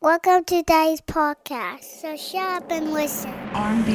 Welcome to today's podcast. So shut up and listen. R&B.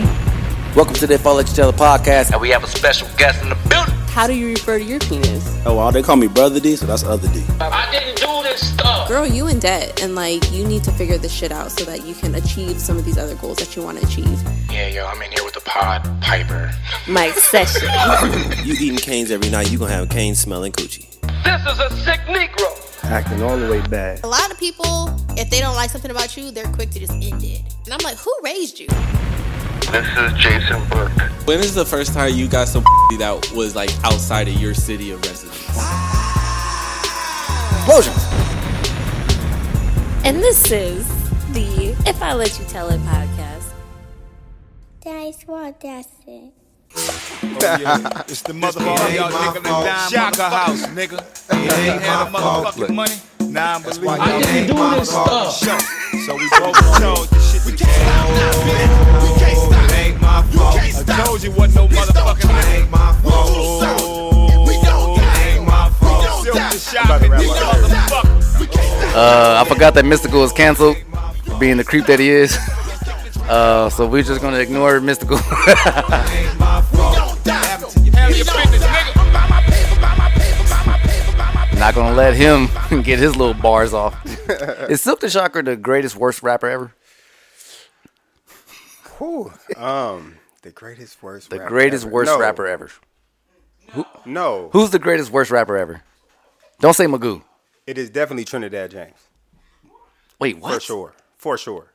Welcome to the If I Let You Tell the podcast. And we have a special guest in the building. How do you refer to your penis? Oh, well, they call me Brother D, so that's Other D. I didn't do this stuff. Girl, you in debt, and like you need to figure this shit out so that you can achieve some of these other goals that you want to achieve. Yeah, yo, I'm in here with the pod Piper. Mike Session. You eating canes every night, you gonna have a cane smelling coochie. This is a sick Negro. Acting all the way bad. A lot of people, if they don't like something about you, they're quick to just end it. And I'm like, who raised you? This is Jason Burke. When is the first time you got some that was like outside of your city of residence? Explosions! And this is the If I Let You Tell It podcast. That's what that's it. It's the motherfucker y'all nickel and dime Shaka house, nigga. You ain't had the motherfucking money. Nah, I'm believe I didn't do this stuff. So we both told this shit. We can't stop now, bitch. We can't stop. It ain't my fault. I told you what no motherfucking nigga. ain't my fault. We don't die. ain't my fault. Silk the Shocker and this motherfucker. Uh, I forgot that Mystikal was canceled for being the creep that he is. Uh, so we're just gonna ignore Mystikal. Ain't my fault. Handle your business, nigga. Not gonna let him get his little bars off. is Silk the Shocker the greatest, worst rapper ever? Whew. Um, the greatest worst. The rapper greatest, ever. worst No. rapper ever. No, Who's the greatest, worst rapper ever? Don't say Magoo. it is definitely Trinidad James Wait, what? for sure. For sure.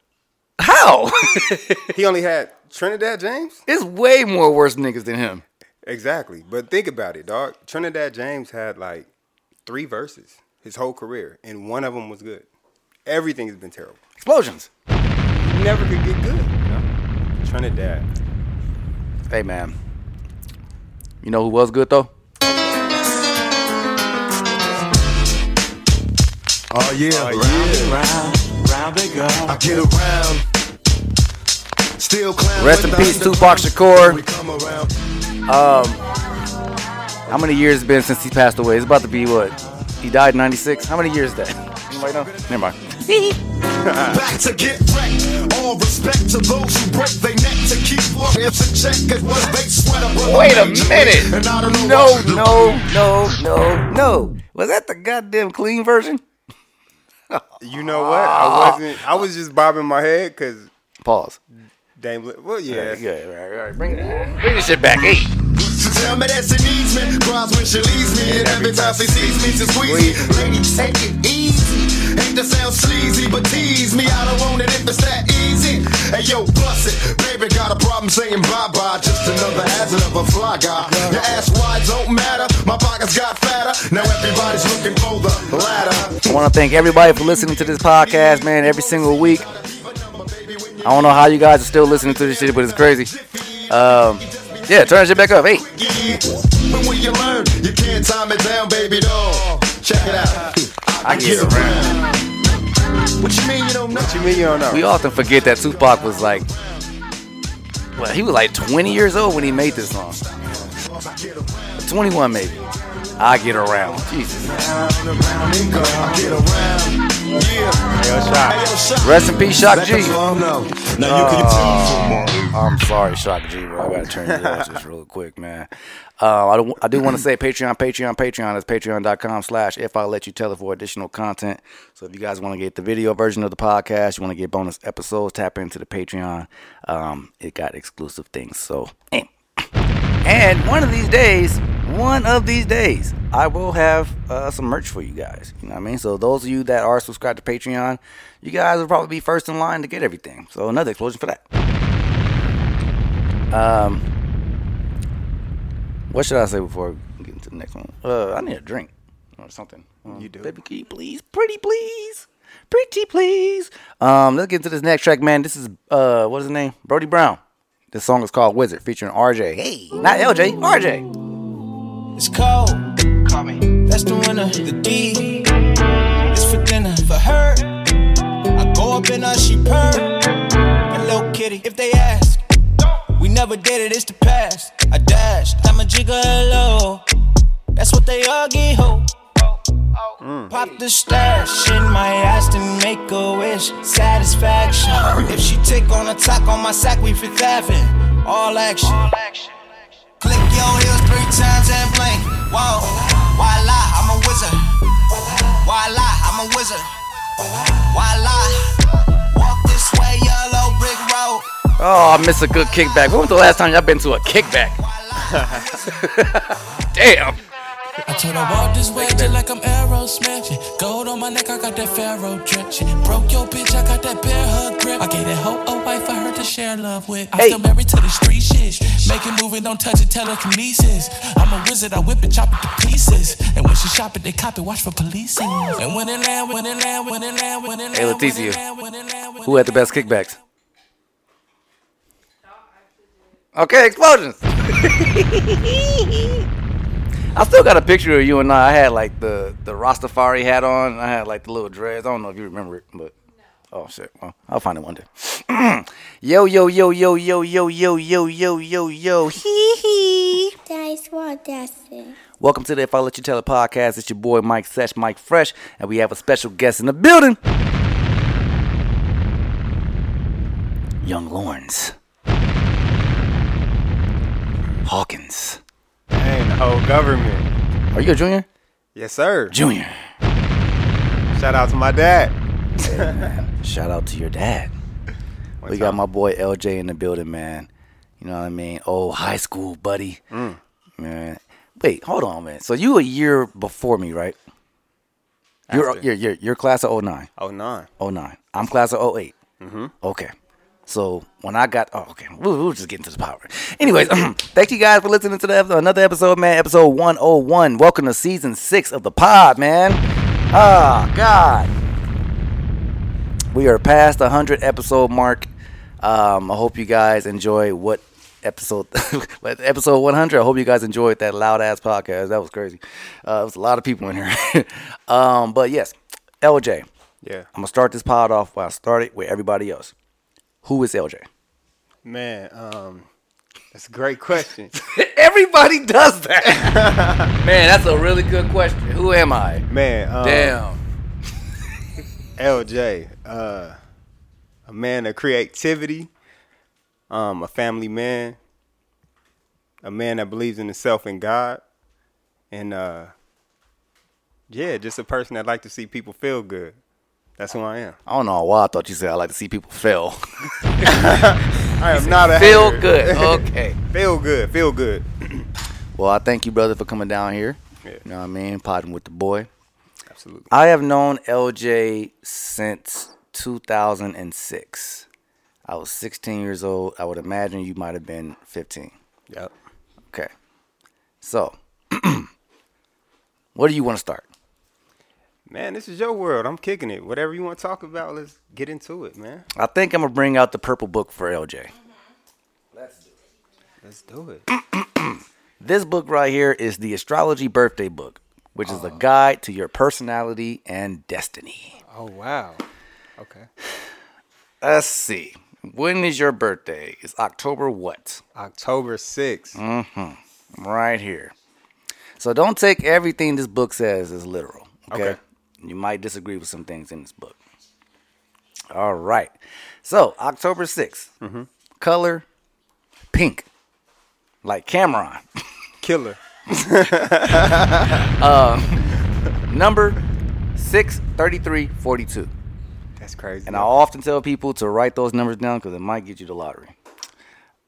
How? He only had Trinidad James. it's way more worse niggas than him. Exactly, but think about it, dog. Trinidad James had like three verses his whole career, and one of them was good. Everything has been terrible. Explosions. He never could get good. You know? Trinidad. Hey man. You know who was good though? Oh yeah, round yeah. round, round they go. I get around. Still clown. Rest in peace, Tupac Shakur. Um, how many years it's been since he passed away? It's about to be what? He died in '96. How many years is that? Anybody know? Never mind. Back to get wrecked. All respect to those who break their neck to keep lawyers in check. Cause what they sweat up. Wait a minute. And I don't know No, no, no, no, no. Was that the goddamn clean version? You know what? I wasn't. I was just bobbing my head because Pause. Dame. Well, yeah. Yeah, right, right. Bring it, bring this shit back. Hey. She tell me that she needs me. Cries when she leaves me. And every time she sees me, she squeeze me. Lady, take it easy. Ain't to sound sleazy, but tease me. I don't want it if it's that easy. Hey, yo, bust it. Baby, got a problem saying bye bye. Just another hazard of a fly guy. Your ass wide don't matter. My pockets got fatter. Now everybody's looking for the ladder. I want to thank everybody for listening to this podcast, man, every single week. I don't know how you guys are still listening to this shit, but it's crazy. Um, yeah, turn shit back up. Hey. When you learn, you can't time it down, baby doll. Check it out. I get around. What you mean you don't know? What you mean you don't know? We often forget that Tupac was like, well, he was like 20 years old when he made this song. 21 maybe. I get around. Jesus. Get around. Rest in peace, Shock G. Now you can tell I'm sorry, Shock G, bro. I gotta turn you off just real quick, man. Uh, I, do, I do want to say Patreon, Patreon, Patreon. That's patreon.com slash if I let you tell it for additional content. So if you guys want to get the video version of the podcast, you want to get bonus episodes, tap into the Patreon. Um, it got exclusive things. So, eh. And one of these days, one of these days, I will have uh, some merch for you guys. You know what I mean? So those of you that are subscribed to Patreon, you guys will probably be first in line to get everything. So another explosion for that. Um, what should I say before we get into the next one? Uh, I need a drink or something. Um, You do. baby. Can you please, pretty please, pretty please. Um, let's get into this next track, man. This is uh, what is his name? Brody Brown. This song is called Wizard, featuring RJ. Hey, not LJ, RJ. It's cold. Call me. That's the winner. The D. It's for dinner. For her. I go up in her, she purr. And Lil Kitty. If they ask, we never did it, it's the past. I dashed. I'm a jigger low. That's what they all get ho. Oh. Pop the stash in my ass and make a wish. Satisfaction. If she tick on attack on my sack, we fifth Avenue. All action. Click your heels three times and blink. Whoa. Voila, I'm a wizard. Voila, I'm a wizard. Voila. Walk this way, yellow brick road. Oh, I miss a good kickback. When was the last time y'all been to a kickback? Damn. I told her walk this way just like I'm Aerosmith. Yeah, Gold on my neck, I got that Pharaoh drip. She broke your bitch, I got that bear hug grip. I gave that hoe a wife for her to share love with. I Hey. still married to the street shit. Make it move it, don't touch it, telekinesis. I'm a wizard, I whip it, chop it to pieces. And when she shop it, they cop it, watch for policing. And when it land, when it land, when it land, when it land. Hey, when it Leticia. land, when it land, Who had the best kickbacks? Okay, explosions. I still got a picture of you and I. I had like the the Rastafari hat on. I had like the little dreads. I don't know if you remember it, but oh shit. Well, I'll find it one day. yo yo yo yo yo yo yo yo yo yo yo. Hee hee. That's what that's it. Welcome to the If I Let You Tell It podcast. It's your boy Mike Sesh, Mike Fresh, and we have a special guest in the building. Young Lawrence. Hawkins. The whole government. Are you a junior? Yes, sir. Junior. Shout out to my dad. Shout out to your dad. we got my boy LJ in the building, man. You know what I mean? Oh, high school buddy. Man. Wait, hold on, man. So you a year before me, right? You're, After. you're, you're, you're class of 09. Oh nine. 09. I'm class of 8 Mm-hmm. Okay. So when I got, oh, okay, we'll, we'll just get into the power. Anyways, thank you guys for listening to the, another episode, man. Episode 101. Welcome to season six of the pod, man. Ah, God. We are past the 100 episode mark. Um, I hope you guys enjoy what episode, episode 100. I hope you guys enjoyed that loud ass podcast. That was crazy. Uh, there was a lot of people in here. um, but yes, LJ. Yeah. I'm gonna start this pod off where I started with everybody else. Who is LJ? Man, um, that's a great question. everybody does that. Man, that's a really good question. Who am I? Man, um, Damn. LJ, uh, a man of creativity, um, a family man, a man that believes in himself and God, and uh, yeah, just a person that like to see people feel good. That's who I am. I don't know why I thought you said I like to see people fail. I am not a Feel hater. good. Okay. feel good. Feel good. Well, I thank you, brother, for coming down here. Yeah. You know what I mean? Podding with the boy. Absolutely. I have known LJ since 2006. I was 16 years old. I would imagine you might have been 15. Yep. Okay. So, where do you want to start? Man, this is your world. I'm kicking it. Whatever you want to talk about, let's get into it, man. I think I'm gonna bring out the purple book for LJ. Let's do it. Let's do it. this book right here is the astrology birthday book, which is a guide to your personality and destiny. Oh wow. Okay. Let's see. When is your birthday? It's October what? October 6th. Mm-hmm. Right here. So don't take everything this book says as literal. Okay. Okay. You might disagree with some things in this book. All right. So October 6th. Mm-hmm. Color pink. Like Cam'ron. Killer. Number 63342. That's crazy. And I often tell people to write those numbers down because it might get you the lottery.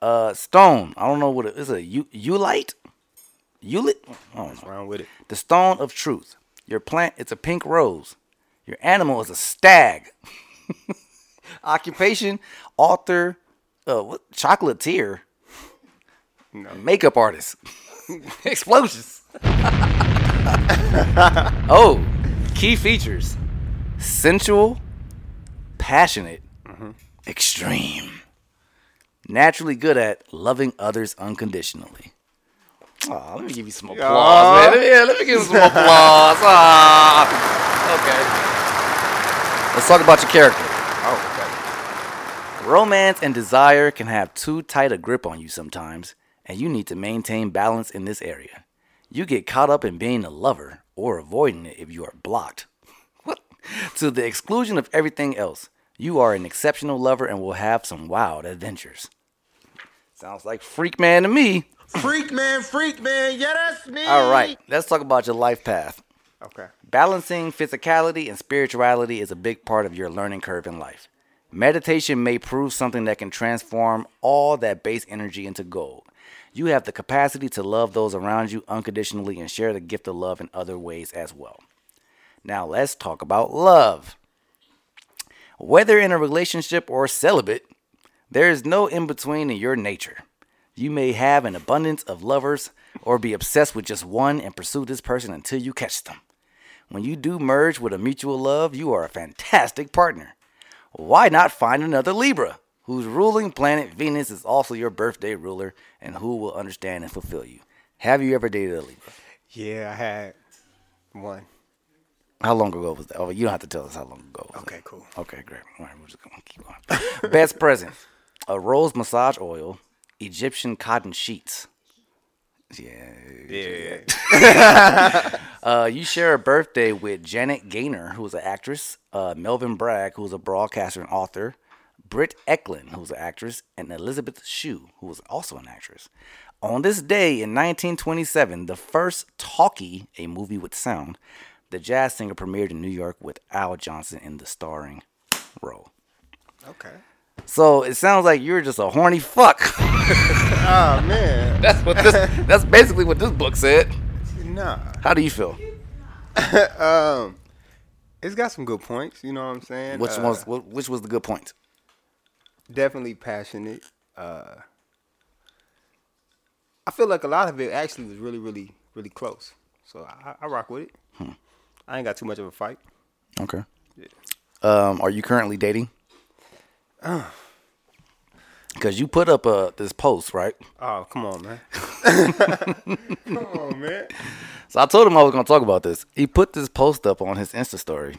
Uh, stone. I don't know what it is. A U Ulite. Ulit. I don't What's wrong with it? The stone of truth. Your plant. It's a pink rose. Your animal is a stag. Occupation. Author. Uh, what? Chocolatier. No. Makeup artist. Explosions. oh, key features: sensual, passionate, extreme, naturally good at loving others unconditionally. Aw, let me give you some applause, man. Yeah, let me give you some applause. Aw. Okay. Let's talk about your character. Oh, okay. Romance and desire can have too tight a grip on you sometimes, and you need to maintain balance in this area. You get caught up in being a lover or avoiding it if you are blocked. What? To the exclusion of everything else, you are an exceptional lover and will have some wild adventures. Sounds like Freak Man to me. Freak man, freak man, yeah, that's me. All right, let's talk about your life path. Okay. Balancing physicality and spirituality is a big part of your learning curve in life. Meditation may prove something that can transform all that base energy into gold. You have the capacity to love those around you unconditionally and share the gift of love in other ways as well. Now, let's talk about love. Whether in a relationship or celibate, there is no in between in your nature. You may have an abundance of lovers or be obsessed with just one and pursue this person until you catch them. When you do merge with a mutual love, you are a fantastic partner. Why not find another Libra, whose ruling planet Venus is also your birthday ruler and who will understand and fulfill you? Have you ever dated a Libra? Yeah, I had one. How long ago was that? Oh, you don't have to tell us how long ago. Was Okay, that. cool. Okay, great. All right, we're just gonna keep going. Best present: a rose massage oil, Egyptian cotton sheets. Yeah. Yeah. Uh, you share a birthday with Janet Gaynor, who was an actress, uh, Melvin Bragg, who was a broadcaster and author, Britt Ekland, was an actress, and Elizabeth Shue, who was also an actress. On this day in 1927, the first Talkie, a movie with sound, the jazz singer premiered in New York with Al Jolson in the starring role. Okay. So it sounds like you're just a horny fuck. Oh man. that's what this. That's basically what this book said. Nah. How do you feel? um, it's got some good points. You know what I'm saying? Which Uh, was which was the good point? definitely passionate. Uh, I feel like a lot of it actually was really, really, really close. So I, I rock with it. Hmm. I ain't got too much of a fight. Okay. Um, are you currently dating? Because you put up uh, this post, right? Oh, come on, man. come on, man. So I told him I was gonna talk about this. He put this post up on his Insta story,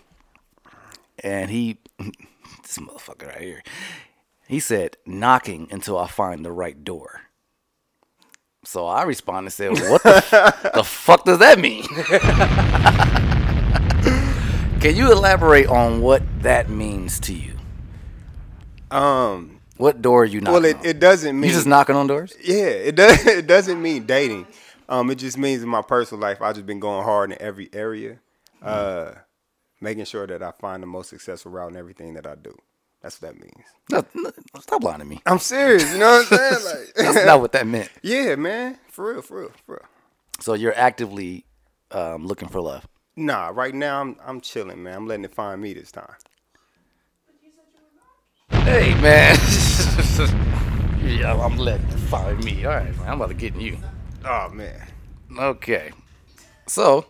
and he, this motherfucker right here, he said, "Knocking until I find the right door." So I responded and said, "What the, f- the fuck does that mean?" Can you elaborate on what that means to you? Um, What door are you knocking well, it, on? it doesn't mean you just knocking on doors? Yeah, it does. It doesn't mean dating. Um, it just means in my personal life, I've just been going hard in every area, uh, making sure that I find the most successful route in everything that I do. That's what that means. No, no, stop lying to me. I'm serious. You know what I'm saying? Like, That's not what that meant. yeah, man, for real, for real, for real. So you're actively um, looking for love. Nah, right now I'm I'm chilling, man. I'm letting it find me this time. Hey man, yeah, I'm letting you find me. All right, man, I'm about to get in you. Oh man, Okay, so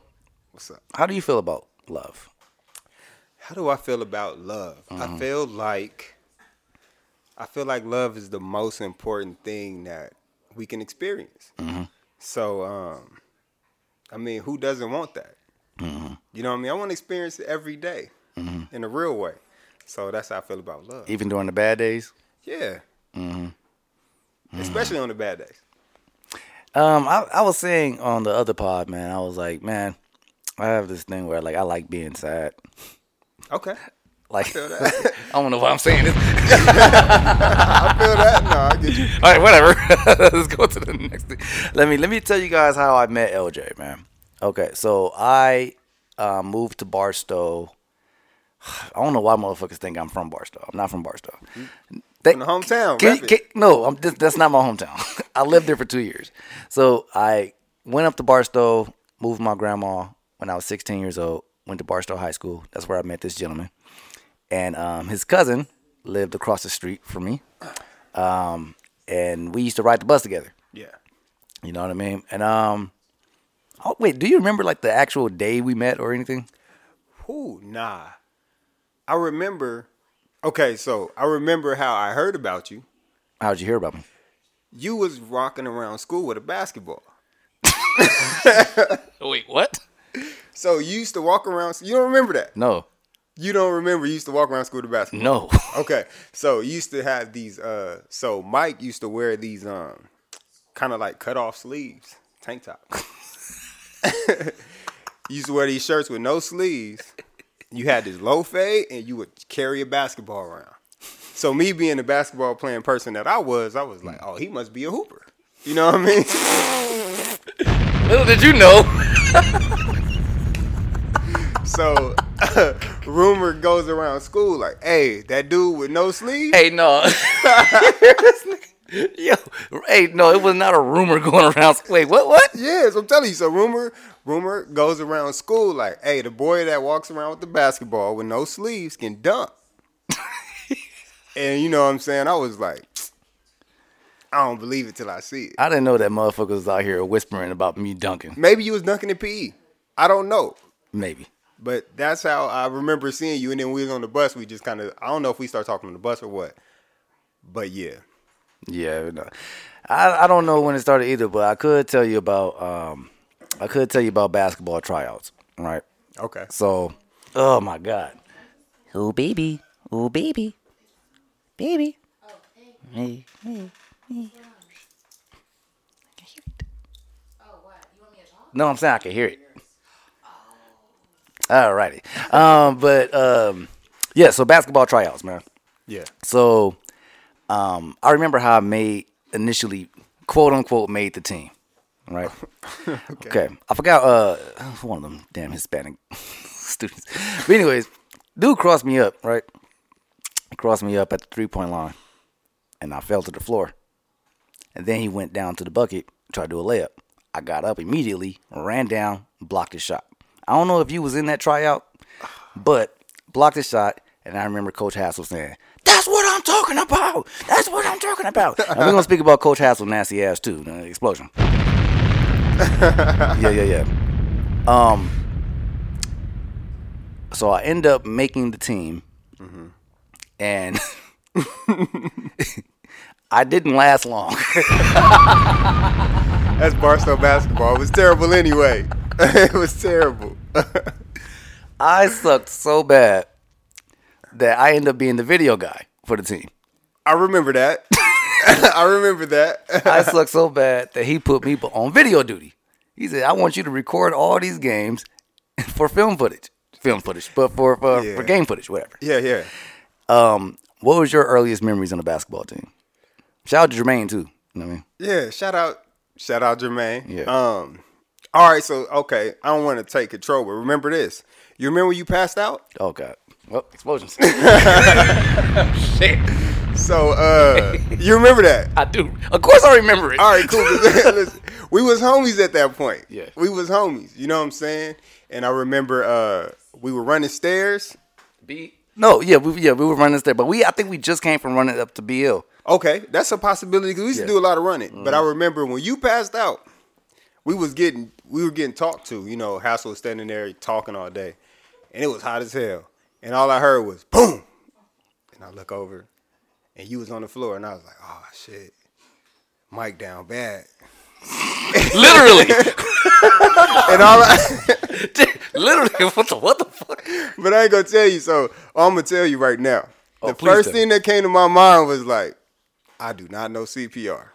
what's up? how do you feel about love? How do I feel about love? I mm-hmm. feel like I feel like love is the most important thing that we can experience. Mm-hmm. So, um, I mean, who doesn't want that? Mm-hmm. You know what I mean? I want to experience it every day in a real way. So that's how I feel about love. Even during the bad days. Yeah. Mm-hmm. Especially on the bad days. Um, I, I was saying on the other pod, man, I was like, man, I have this thing where like I like being sad. Okay. Like, that. I don't know why I'm saying this. I feel that. No, I get you. All right, whatever. Let's go to the next thing. Let me let me tell you guys how I met LJ, man. Okay, so I uh, moved to Barstow. I don't know why motherfuckers think I'm from Barstow. I'm not from Barstow. They- From the hometown. can- can- no, I'm just, that's not my hometown. I lived there for two years. So I went up to Barstow, moved my grandma when I was 16 years old. Went to Barstow High School. That's where I met this gentleman, and um, his cousin lived across the street from me. Um, and we used to ride the bus together. Yeah. You know what I mean? And um, oh wait, do you remember like the actual day we met or anything? Who? Nah. I remember. Okay, so I remember how I heard about you. How'd you hear about me? You was rocking around school with a basketball. Wait, what? So you used to walk around. You don't remember that? No, You don't remember you used to walk around school with a basketball? no. Okay, so you used to have these. Uh, so Mike used to wear these um, kind of like cut off sleeves, tank top. you used to wear these shirts with no sleeves. You had this low fade, and you would carry a basketball around. So me being the basketball playing person that I was, I was like, mm. oh, he must be a hooper. You know what I mean? Little did you know. So rumor goes around school like, hey, that dude with no sleeves. Hey, no. Yo, hey, no, it was not a rumor going around. Wait, what? What? Yes, I'm telling you. So rumor, rumor goes around school like, hey, the boy that walks around with the basketball with no sleeves can dunk. and you know what I'm saying? I was like, I don't believe it till I see it. I didn't know that motherfucker was out here whispering about me dunking. Maybe you was dunking in PE. I don't know. Maybe. But that's how I remember seeing you. And then we was on the bus. We just kind of, I don't know if we start talking on the bus or what. But yeah. Yeah, no. I I don't know when it started either, but I could tell you about um I could tell you about basketball tryouts, right? Okay. So, oh my god. Oh baby, oh baby, baby. Hey, hey, hey. I can hear it. Oh, what? You want me a job? No, I'm saying I can hear it. Alrighty. Um, but um, yeah. So basketball tryouts, man. Yeah. So, um, I remember how I made initially, quote unquote, made the team, right? okay. I forgot uh one of them damn Hispanic students. But anyways, dude crossed me up, right? He Crossed me up at the three point line, and I fell to the floor. And then he went down to the bucket, tried to do a layup. I got up immediately, ran down, blocked his shot. I don't know if you was in that tryout, but blocked his shot. And I remember Coach Hassel saying, "That's what I'm talking about. That's what I'm talking about." and we're gonna speak about Coach Hassel nasty ass too. The explosion. Yeah, yeah, yeah. Um. So I end up making the team, and I didn't last long. That's Barstow basketball. It was terrible anyway. it was terrible. I sucked so bad that I ended up being the video guy for the team. I remember that. I remember that. I sucked so bad that he put me on video duty. He said, "I want you to record all these games for film footage, film footage, but for for, Yeah. for game footage, whatever." yeah, yeah. Um, what was your earliest memories on the basketball team? Shout out to Jermaine too. You know what I mean? Yeah, shout out, shout out Jermaine. Yeah. Um, all right, so okay, I don't want to take control, but remember this. You remember when you passed out? Oh God. Well, explosions. So, uh, you remember that? I do. Of course, I remember it. All right, cool. Listen, we was homies at that point. Yeah. we was homies. You know what I'm saying? And I remember uh, we were running stairs. B. No, yeah, we yeah we were running stairs, but we I think we just came from running up to BL. Okay, that's a possibility because we used Yeah. to do a lot of running. But I Mhm. remember when you passed out, we was getting we were getting talked to. You know, Hassel was standing there talking all day, and it was hot as hell. And all I heard was boom, and I look over, and you was on the floor, and I was like, oh shit, Mike down bad. Literally. and all I, literally, what the what the fuck? But I ain't gonna tell you. So I'm gonna tell you right now. Oh, the first tell thing that came to my mind was like, I do not know CPR.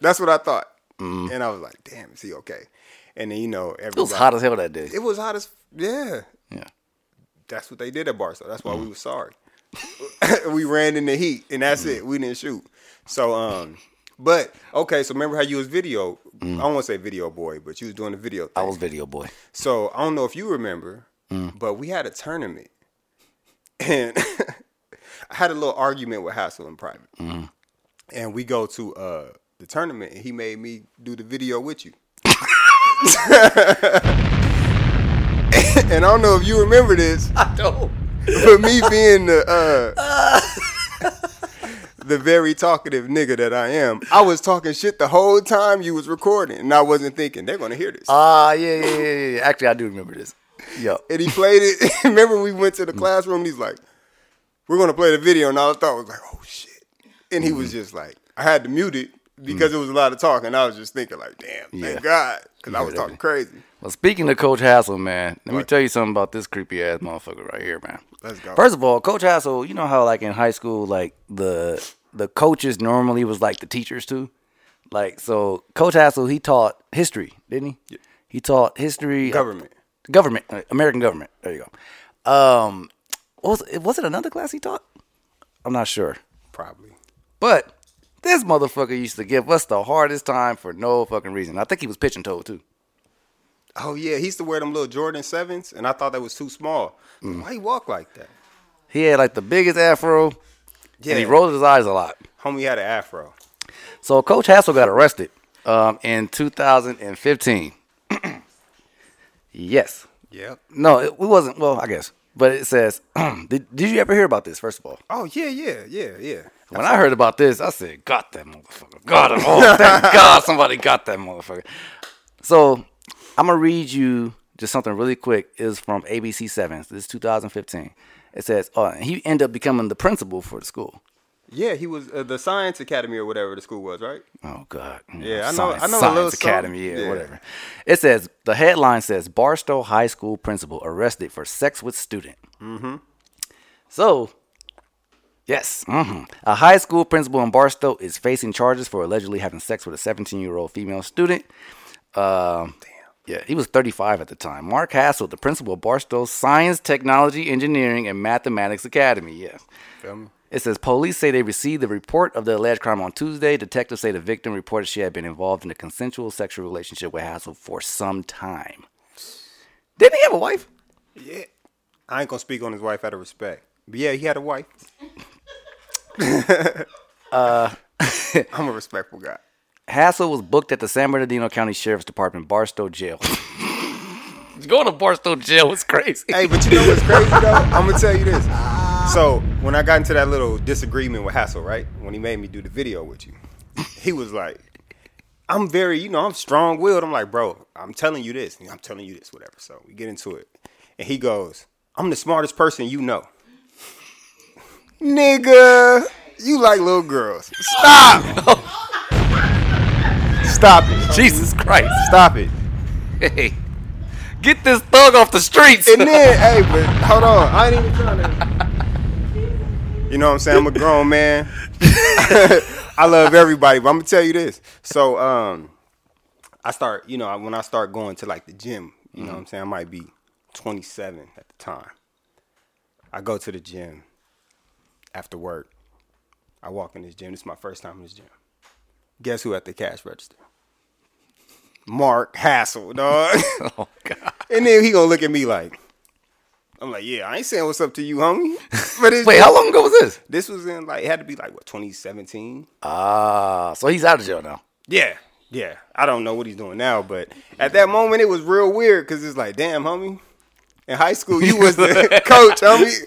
That's what I thought. And I was like, damn, is he okay? And then you know, everybody. It was hot as hell that day. It was hot as yeah. Yeah. That's what they did at Barstow. That's why we Mm-hmm. were sorry. we ran in the heat, and that's it. We didn't shoot. So um, but okay. So remember how you was video? I don't want to say video boy, but you was doing the video. Thing. Mm. I was video boy. So I don't know if you remember, Mm. but we had a tournament, and I had a little argument with Hassel in private, Mm-hmm. and we go to uh, the tournament, and he made me do the video with you. and I don't know if you remember this. I don't. But me being the uh, the very talkative nigga that I am, I was talking shit the whole time you was recording, and I wasn't thinking they're gonna hear this. Ah, yeah, yeah, yeah, yeah. Actually, I do remember this. Yo. and he played it. Remember, we went to the classroom. And he's like, "We're gonna play the video," and all I thought was like, "Oh shit!" And he was Mm-hmm. just like, I had to mute it because it was a lot of talking. And I was just thinking like, "Damn, Yeah. thank God," because I was talking crazy. Well, speaking of Coach Hassel, man, let me tell you something about this creepy ass motherfucker right here, man. Let's go. First of all, Coach Hassel, you know how like in high school, like the the coaches normally was like the teachers too. Like so, Coach Hassel he taught history, didn't he? He taught history. Government. government, uh, American government. There you go. Um, was it? Was it another class he taught? I'm not sure. Probably. But this motherfucker used to give us the hardest time for no fucking reason. I think he was pitching toe too. Oh yeah, he used to wear them little Jordan sevens, and I thought that was too small. Mm. Why he walk like that? He had like the biggest afro, and he rolled his eyes a lot. Homie had an afro. So Coach Hassel got arrested um, in 2015. yes. Yep. No, it, it wasn't. Well, I guess, but it says. did, did you ever hear about this? First of all, Oh yeah, yeah, yeah, yeah. when I heard about this, I said, "Got that motherfucker! Got him! Oh, thank God, somebody got that motherfucker." So I'm gonna read you just something really quick. Is from ABC Sevens. This is 2015. It says, "Oh, he ended up becoming the principal for the school." Yeah, he was uh, the Science Academy or whatever the school was, right? Oh God. Yeah, I know. Science, I know a Science little something. Academy, yeah, whatever. It says the headline says Barstow High School principal arrested for sex with student. Mm-hmm. So, yes, mhm. a high school principal in Barstow is facing charges for allegedly having sex with a 17-year-old female student. Um, yeah, he was 35 at the time. Mark Hassel, the principal of Barstow Science, Technology, Engineering, and Mathematics Academy. Yeah. It says police say they received the report of the alleged crime on Tuesday. Detectives say the victim reported she had been involved in a consensual sexual relationship with Hassel for some time. Didn't he have a wife? Yeah. I ain't gonna speak on his wife out of respect. But yeah, he had a wife. Uh, I'm a respectful guy. Hassel was booked at the San Bernardino County Sheriff's Department Barstow Jail. Going to Barstow Jail was crazy. Hey, but you know what's crazy though? I'm gonna tell you this. So when I got into that little disagreement with Hassel, right? When he made me do the video with you, he was like, "I'm very, you know, I'm strong willed." I'm like, "Bro, I'm telling you this. I'm telling you this, whatever." So we get into it, and he goes, "I'm the smartest person you know." Nigga, you like little girls. Stop. Stop it. Jesus Christ. Stop it. Hey, get this thug off the streets. And then, hey, but hold on. I ain't even trying to. You know what I'm saying? I'm a grown man. I love everybody, but I'm gonna tell you this. So, um, I start, you know, when I start going to like the gym, you know what I'm saying? I might be 27 at the time. I go to the gym after work. I walk in this gym. This is my first time in this gym. Guess who at the cash register? Mark Hassel, dog. oh God. And then he gonna look at me like, I'm like, yeah, I ain't saying what's up to you, homie. But Wait, how long ago was this? This was in like it had to be like what 2017. Ah, so he's out of jail now. Yeah, yeah. I don't know what he's doing now, but at that moment it was real weird because it's like, damn, homie. In high school, you was the coach, homie.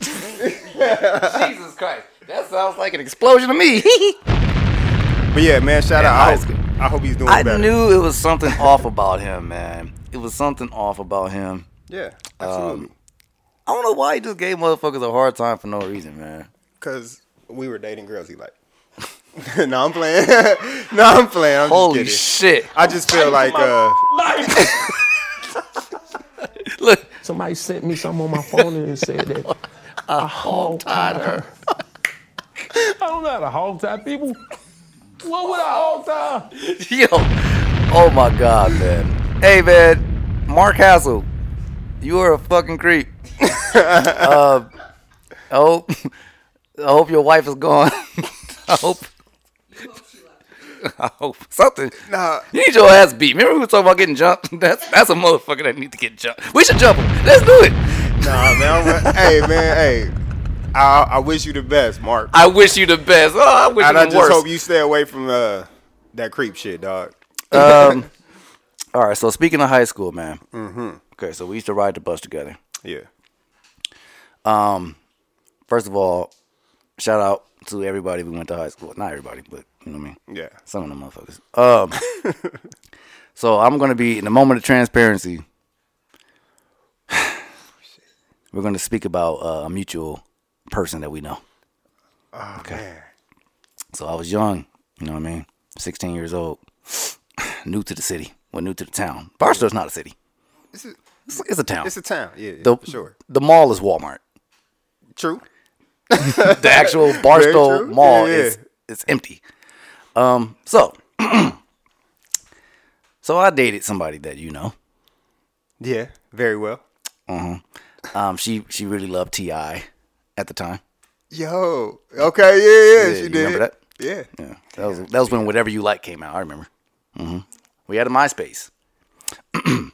Jesus Christ. That sounds like an explosion to me. But yeah, man, shout Yeah, out. I hope, I hope he's doing better. I better. knew it was something off about him, man. It was something off about him. Yeah, absolutely. Um, I don't know why he just gave motherfuckers a hard time for no reason, man. Cause we were dating girls he liked. no, I'm playing. no, I'm playing. I'm Holy just shit. I just feel like uh Look, Somebody sent me something on my phone and said that I hog tied her. I don't know how to hog tie people. What would I hog tie? Yo, oh my god, man. Hey, man, Mark Hassel, you are a fucking creep. uh, I hope, I hope your wife is gone. I hope. I hope something. Nah. You need your ass beat. Remember we were talking about getting jumped? That's that's a motherfucker that need to get jumped. We should jump him. Let's do it. Nah, man. I'm, hey, man. Hey, I, I wish you the best, Mark. I wish you the best. Oh, I wish and you I the just worst. hope you stay away from uh, that creep shit, dog. um, all right. So speaking of high school, man. Mm-hmm. Okay, so we used to ride the bus together. Yeah. Um, first of all, shout out to everybody we went to high school. Not everybody, but you know what I mean. Yeah. Some of them motherfuckers. Um, so I'm gonna be in the moment of transparency. We're gonna speak about uh, a mutual person that we know. Oh, Okay. man. So I was young, you know what I mean? 16 years old, new to the city, well, new to the town. Barstow's not a city. It's a, It's, it's a town. it's a town. Yeah, yeah, the, sure. The mall is Walmart. True. the actual Barstow. Mall Yeah, yeah. is it's empty. Um, so so I dated somebody that you know. Yeah, very well. Uh huh. Um, she she really loved T.I. at the time. Yo, okay, yeah, yeah, Yeah, she you did. remember that? Yeah. Yeah, that was that was when whatever you like came out. I remember. hmm We had a MySpace.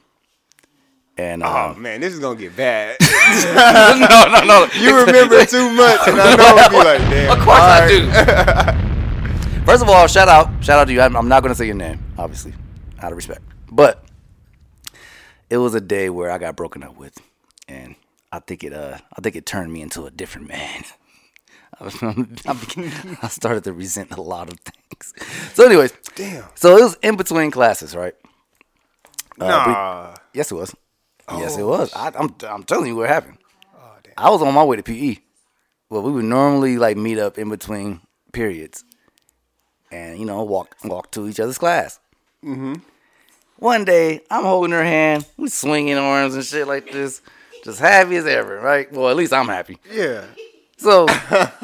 and Oh um, man, this is gonna get bad. no, no, no. You remember too much, and I know it'll be like, damn. Of course I do. First of all, shout out, shout out to you. I'm, I'm not going to say your name, obviously, out of respect. But it was a day where I got broken up with, and I think it, uh, I think it turned me into a different man. I, was- I began- I started to resent a lot of things. So, anyways, Damn. So it was in between classes, right? Uh, we- yes, it was. yes, it Oh, was. I, I'm, I'm telling you what happened. I was on my way to PE. Well, we would normally like meet up in between periods, and you know walk walk to each other's class. Mm-hmm. One day, I'm holding her hand, we swinging arms and shit like this, just happy as ever, right? Well, at least I'm happy. Yeah. So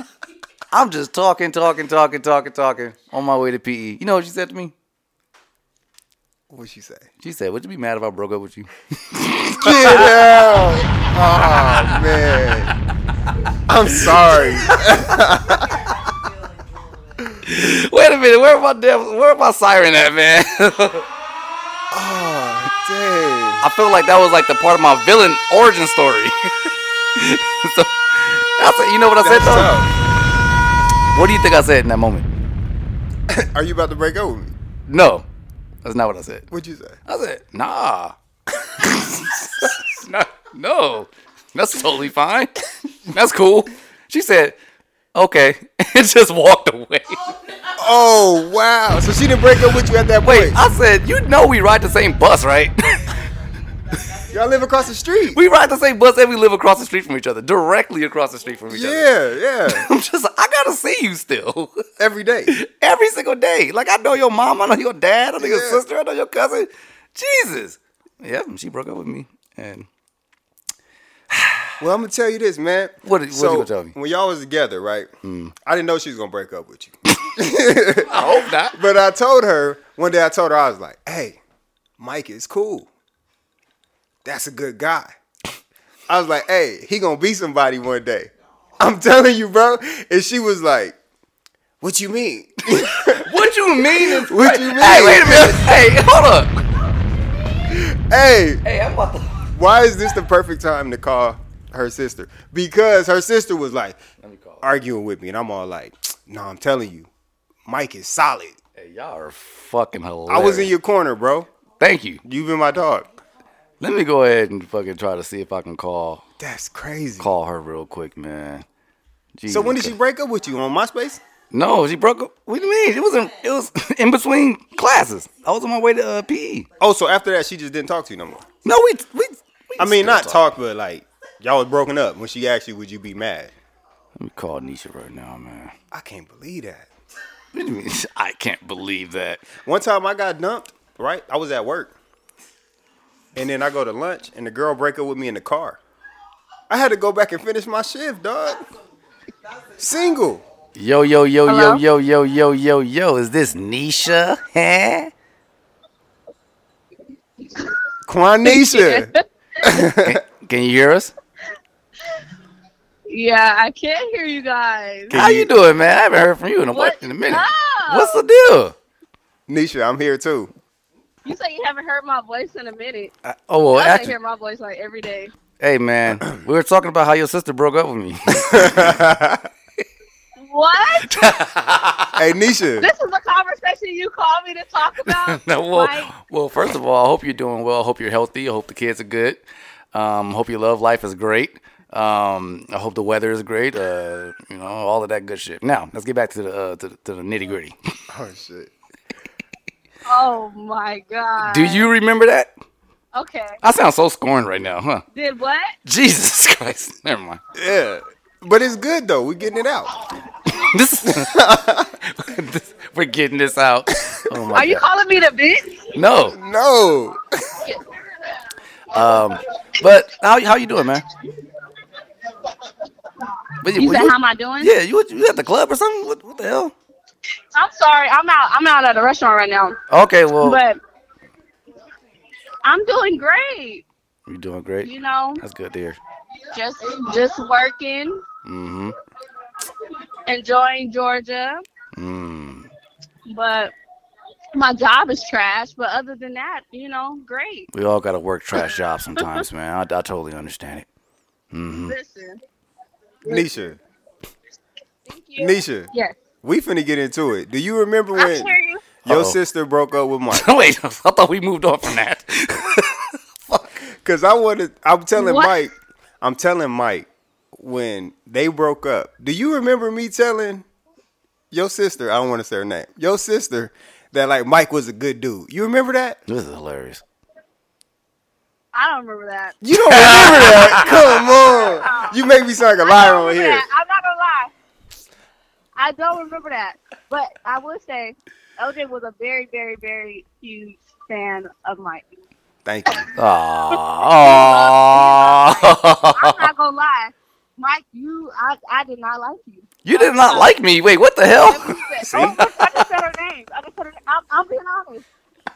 I'm just talking, talking, talking, talking, talking on my way to PE. You know what she said to me? What'd she say? She said, "Would you be mad if I broke up with you?" Get out! Oh man, I'm sorry. Wait a minute, where my devil, where my siren at, man? oh dang! I feel like that was like the part of my villain origin story. so I said, you know what I said That's though? What do you think I said in that moment? Are you about to break up with me? No, that's not what I said. What'd you say? I said, nah. no, no, that's totally fine. That's cool. She said, okay, and just walked away. Oh wow! So she didn't break up with you at that point. Wait, point. I said, you know we ride the same bus, right? Y'all live across the street. we ride the same bus and we live across the street from each other, directly across the street from each other. Yeah, yeah. I'm just, I gotta see you still. Every day. Every single day. Like, I know your mom, I know your dad, I know your sister, I know your cousin. Jesus. Yeah, she broke up with me. And Well, I'm gonna tell you this, man. What- what you gonna tell me? When y'all was together, right? Hmm. I didn't know she was gonna break up with you. I hope not. But I told her one day. I told her I was like, "Hey, Mike is cool. That's a good guy." I was like, "Hey, he gonna be somebody one day." I'm telling you, bro. And she was like, "What you mean? What you mean? What you mean? Hey, wait a minute. Hey, hold up. hey, Hey, I'm about to. why is this the perfect time to call her sister? Because her sister was like arguing with me, and I'm all like, "No, I'm telling you, Mike is solid. Hey, y'all are fucking hilarious. I was in your corner, bro. Thank you. You've been my dog. Let me go ahead and fucking try to see if I can call That's crazy. call her real quick, man. So when did she break up with you on MySpace? No, she broke up. What do you mean? It was in, it was in between classes. I was on my way to uh, PE. Oh, so after that, she just didn't talk to you no more. No, we we. we I mean, not talk, but like y'all was broken up. When she asked you, would you be mad? Let me call Nisha right now, man. I can't believe that. What do you mean? I can't believe that. One time I got dumped. Right, I was at work, and then I go to lunch, and the girl break up with me in the car. I had to go back and finish my shift, dog. Single. Yo, yo, yo, Hello? yo, yo, yo, yo, yo, yo. Is this Nisha? Huh? Quanisha. can, can you hear us? Yeah, I can't hear you guys. How you doing, man? I haven't heard from you in a What? in a minute. No. What's the deal? Nisha, I'm here too. You say you haven't heard my voice in a minute. Oh well, I can actually, hear my voice like every day. hey man, we were talking about how your sister broke up with me. What? hey, Nisha. this is a conversation you called me to talk about. no, well, Mike? well, first of all, I hope you're doing well. I hope you're healthy. I hope the kids are good. Um, hope your love life is great. Um, I hope the weather is great. Uh, you know, all of that good shit. Now, let's get back to the uh, to, to the nitty gritty. Oh shit. Oh my god. Do you remember that? Okay. I sound so scorned right now, huh? Did what? Jesus Christ. Never mind. Yeah, but it's good though. We're getting it out. this, this- we're getting this out. Oh my Are you God. calling me the bitch? No. No. Um, but how how you doing, man? But You said how am I doing? Yeah, you you at the club or something? What, what the hell? I'm sorry. I'm out. I'm out at a restaurant right now. Okay, well, But I'm doing great. You're doing great? You know, That's good to hear. just just working, Mm-hmm. enjoying Georgia, Mm. but my job is trash. But other than that, you know, great. We all gotta work trash jobs sometimes, man. I, I totally understand it. Mm-hmm. Listen, Nisha, thank you. Nisha, Yes, we finna get into it. Do you remember when you. your Uh-oh. sister broke up with Mike? Wait, I thought we moved on from that. Fuck. Cause I wanted. I'm telling What? Mike. I'm telling Mike when they broke up. Do you remember me telling your sister? I don't want to say her name. Your sister that like Mike was a good dude. You remember that? This is hilarious. I don't remember that. You don't remember that? Come on. You make me sound like a I liar don't on here. that. I'm not gonna lie. I don't remember that, but I will say, LJ was a very, very, very huge fan of Mike. Thank you. Aww. I'm not gonna lie, Mike. You, I, I did not like you. you did not like me. Wait, what the hell? See? I just said her name. I just said her name. I'm, I'm being honest.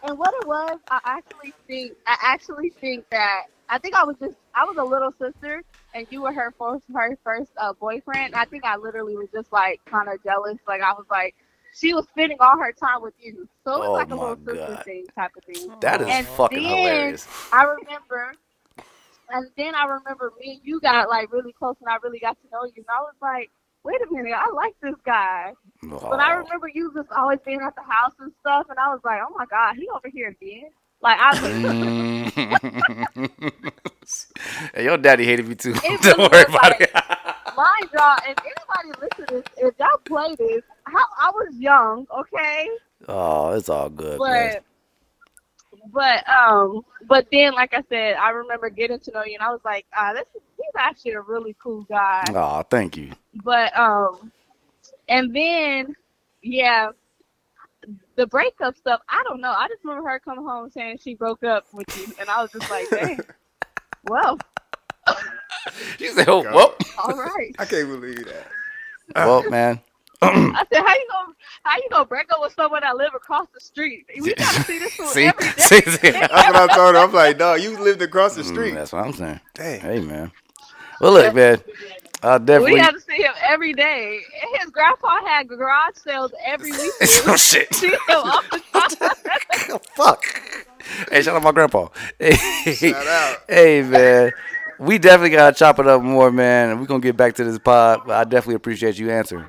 And what it was, I actually think, I actually think that I think I was just, I was a little sister, and you were her first, her first uh, boyfriend. I think I literally was just like kind of jealous. Like I was like, she was spending all her time with you, so it was Oh like a little sister God. thing type of thing. That is And fucking then hilarious. I remember, and then I remember me and you got like really close, and I really got to know you. And I was like, wait a minute, I like this guy. But I remember you just always being at the house and stuff, and I was like, oh my god, he over here again. Like I, Mm. hey, your daddy hated me too. It Don't worry about like- it. mind y'all, if anybody listen to this, if y'all play this, how I was young, okay, Oh, it's all good. man. But but um, but then like I said, I remember getting to know you, and I was like, ah, this is he's actually a really cool guy. Oh, thank you. But um, and then yeah, the breakup stuff. I don't know. I just remember her coming home saying she broke up with you, and I was just like, dang. well, She said, oh, well, all right. I can't believe that. well, man. I said, how you gonna how you gonna break up with someone that live across the street? We gotta see this one See? every day. See, see. That's what I told her. I'm like, dog, you lived across the Mm, street. that's what I'm saying. Dang. Hey, man. Well, look, man. I definitely. We have to see him every day. His grandpa had garage sales every week. Oh, shit. See him up the. Fuck. Hey, shout out my grandpa. Hey, Shout out. hey, man. We definitely gotta chop it up more, man. And we're gonna get back to this pod. But I definitely appreciate you answering.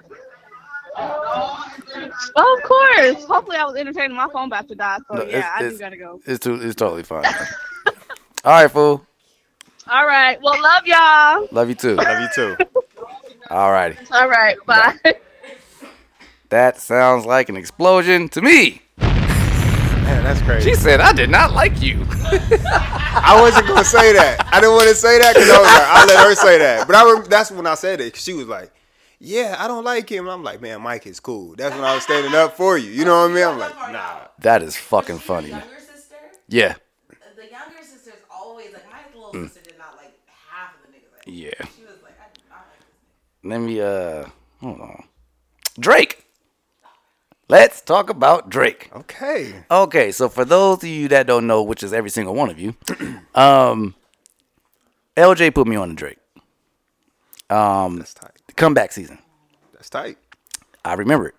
Oh, of course. Hopefully, I was entertaining. My phone about to die, so No, yeah, I do gotta go. It's too. It's totally fine. All right, fool. All right. Well, love y'all. Love you too. Love you too. All righty. All right. Bye. That sounds like an explosion to me. Man, that's crazy. She said, "I did not like you." I wasn't gonna say that. I didn't want to say that because I was like, I'll let her say that. But I that's when I said it. 'cause She was like, "Yeah, I don't like him." And I'm like, "Man, Mike is cool." That's when I was standing up for you. You know what I mean? I'm like, "Nah." That is fucking funny. man. Younger sister, Yeah. the younger sister's always like my little Mm. sister did not like half of the niggas. Like, Yeah. She was like, I did not like Let me uh hold on. Drake. Let's talk about Drake. Okay. Okay, so for those of you that don't know, which is every single one of you, um LJ put me on to Drake. Um That's tight. Comeback season. That's tight. I remember it.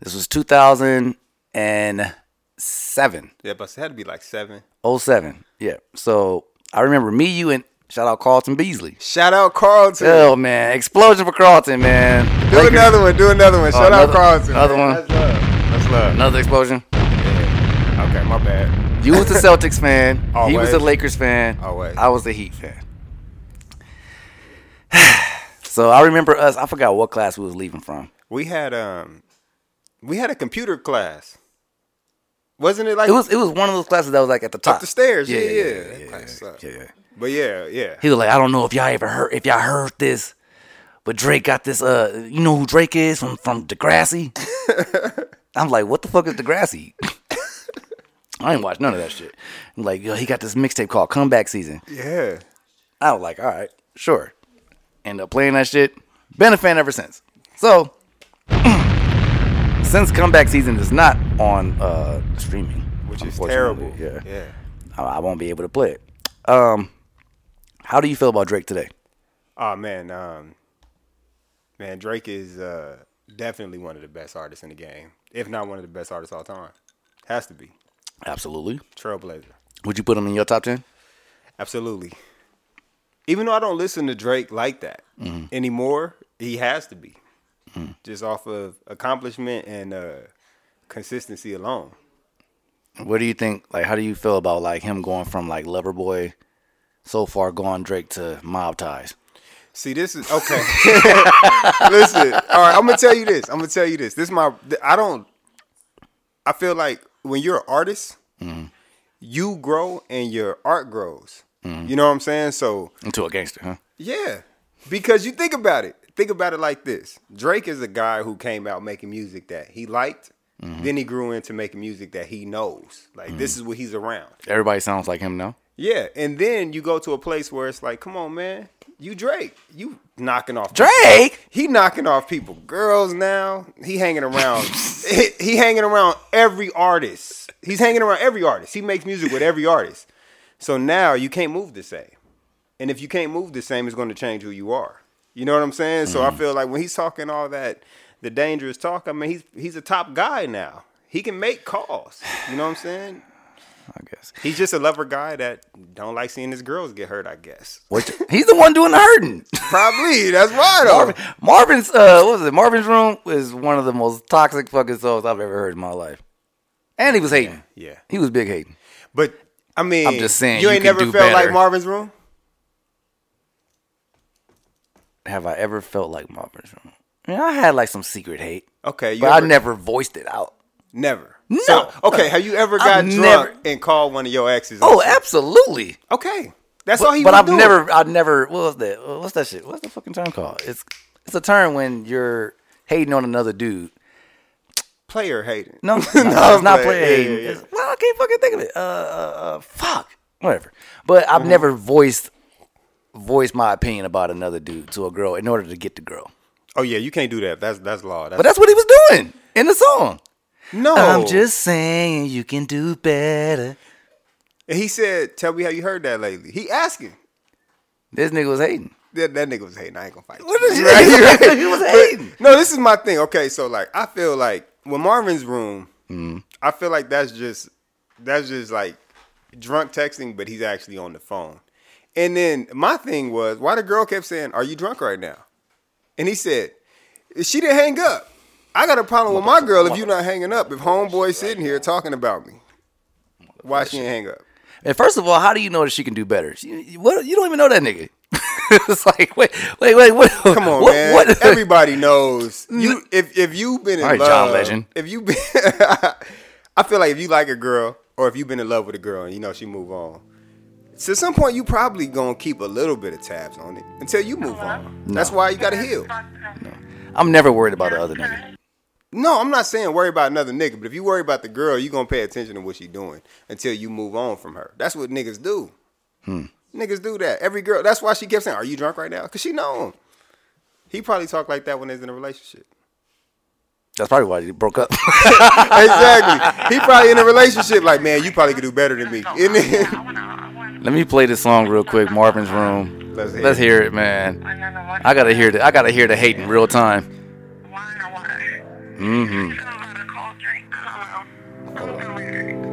This was 2007. Yeah, but it had to be like seven. 07. Yeah. So I remember me, you, and shout out Carlton Beasley. Shout out Carlton. Oh man, explosion for Carlton, man. Do Lakers- another one. Do another one. Oh, Shout out Carlton. another man. one. That's love. That's love. Another explosion. Okay, my bad. You was the Celtics fan. He was Always. the Lakers fan. Always. I was the Heat fan. so I remember us. I forgot what class we was leaving from. We had um, we had a computer class. Wasn't it like It was it was one of those classes that was like at the top up the stairs? Yeah, Yeah, yeah. yeah, yeah, class yeah, yeah. But yeah, yeah. He was like, I don't know if y'all ever heard if y'all heard this, but Drake got this. Uh, you know who Drake is from from Degrassi? I'm like, what the fuck is Degrassi? I ain't watched none of that shit. I'm like, yo, he got this mixtape called Comeback Season. Yeah. I was like, all right, sure. End up playing that shit. Been a fan ever since. So, since comeback season is not on uh streaming, Which is terrible. Yeah, Yeah. I, I won't be able to play it. Um, How do you feel about Drake today? Oh man, um, man, Drake is uh, definitely one of the best artists in the game, if not one of the best artists all time. Has to be Absolutely. trailblazer. Would you put him in your top ten? Absolutely. Even though I don't listen to Drake like that Mhm. anymore, he has to be Mm-hmm. just off of accomplishment and uh, consistency alone. What do you think? Like, how do you feel about like him going from like Loverboy, so far gone Drake to Mob Ties? See, this is okay. Listen, all right. I'm gonna tell you this. I'm gonna tell you this. This is my. I don't. I feel like when you're an artist, Mm-hmm. you grow and your art grows. Mhm. You know what I'm saying? So Into a gangster, huh? yeah, because you think about it. Think about it like this: Drake is a guy who came out making music that he liked. Mhm. Then he grew into making music that he knows. Like this is what he's around. Everybody sounds like him now. Yeah, and then you go to a place where it's like, come on, man, you Drake, you knocking off Drake? He knocking off people, girls now. He hanging around. he, he hanging around every artist. He's hanging around every artist. He makes music with every artist. So now you can't move the same. And if you can't move the same, it's going to change who you are. You know what I'm saying? So I feel like when he's talking all that, the dangerous talk. I mean, he's he's a top guy now. He can make calls. You know what I'm saying? I guess he's just a lover guy that don't like seeing his girls get hurt. I guess. Which he's the one doing the hurting. Probably that's why though. Marvin, Marvin's uh, what was it? Marvin's room is one of the most toxic fucking songs I've ever heard in my life. And he was hating. Yeah, he was big hating. But I mean, I'm just saying you you ain't never felt like. Marvin's room. Have I ever felt like Marvin's room? I mean, I had like some secret hate. Okay, you but I never voiced it out. Never. No. So, okay, have you ever got I've drunk never- and called one of your exes? Oh, absolutely. Okay, that's but, all he. But I've doing. never, I've never. What was that? What's that shit? What's the fucking term called? It's it's a term when you're hating on another dude. Player hating. No, no, No, it's not player yeah, hating. yeah, yeah. It's- well, I can't fucking think of it. Uh, uh, uh fuck, whatever. But Mm-hmm. I've never voiced voiced my opinion about another dude to a girl in order to get the girl. Oh yeah, you can't do that. That's that's law. But that's what he was doing in the song. No. I'm just saying you can do better. And he said, "Tell me how you heard that lately." He asking. This nigga was hating. That, that nigga was hating. I ain't gonna fight. What you. is- Right, he was But, hating. No, this is my thing. Okay, so like I feel like when Marvin's room, Mm-hmm. I feel like that's just that's just like drunk texting, but he's actually on the phone. And then my thing was why the girl kept saying, "Are you drunk right now?" And he said, "She didn't hang up." I got a problem with my girl if you're not hanging up. If homeboy sitting here talking about me, why she ain't hang up? And first of all, how do you know that she can do better? She, what, you don't even know that nigga. it's like, wait, wait, wait, what? Come on, what, man. What? Everybody knows you. If if you've been in right, love, John Legend. If you been, I feel like if you like a girl, or if you've been in love with a girl and you know she move on, so at some point you probably gonna keep a little bit of tabs on it until you move on. That's why you gotta heal. I'm never worried about the other nigga. No, I'm not saying worry about another nigga, but if you worry about the girl, you gonna pay attention to what she doing until you move on from her. That's what niggas do. Hmm. Niggas do that. Every girl. That's why she kept saying, "Are you drunk right now?" Cause she know him. He probably talked like that when they was in a relationship. That's probably why they broke up. exactly. He probably in a relationship like, man, you probably could do better than me. And then- Let me play this song real quick. Marvin's Room. Let's hear Let's it. hear it, man. I gotta hear the I gotta hear the hate in real time. Mm-hmm.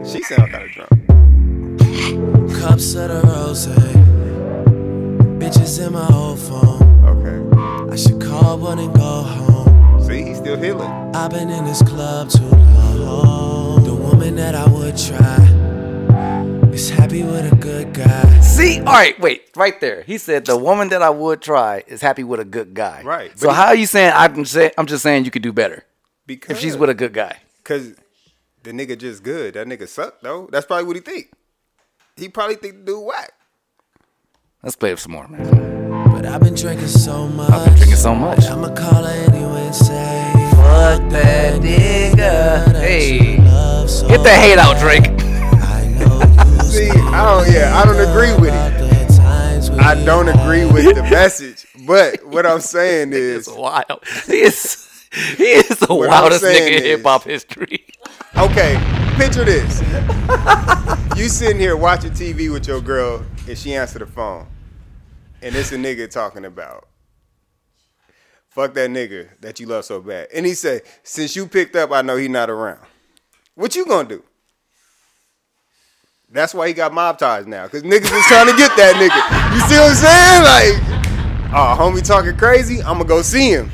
she sound kind of drunk. Cups of the rose. Bitches in my old phone. Okay. I should call one and go home. See, he's still healing. I've been in this club too long. The woman that I would try is happy with a good guy. See, all right, wait, right there. He said the woman that I would try is happy with a good guy. Right. So he- how are you saying I'm say, I'm just saying you could do better Because if she's with a good guy? Cause the nigga just good. That nigga suck though. That's probably what he think. He probably think the dude whack. Let's play it some more, man. But I've been drinking so much. I've been drinking so much. I'ma call her anyway and say, Fuck that nigga. Hey, get the hate out, Drake. See, I don't. Yeah, I don't agree with it. I don't agree with the message. But what I'm saying is, It's wild. He is. He is the What wildest nigga in hip hop history. okay, picture this: you sitting here watching TV with your girl, and she answer the phone. and it's a nigga talking about fuck that nigga that you love so bad. And he said, since you picked up, I know he not around. What you gonna do? That's why he got mob ties now, cause niggas was trying to get that nigga. You see what I'm saying? Like, oh, homie talking crazy. I'm gonna go see him.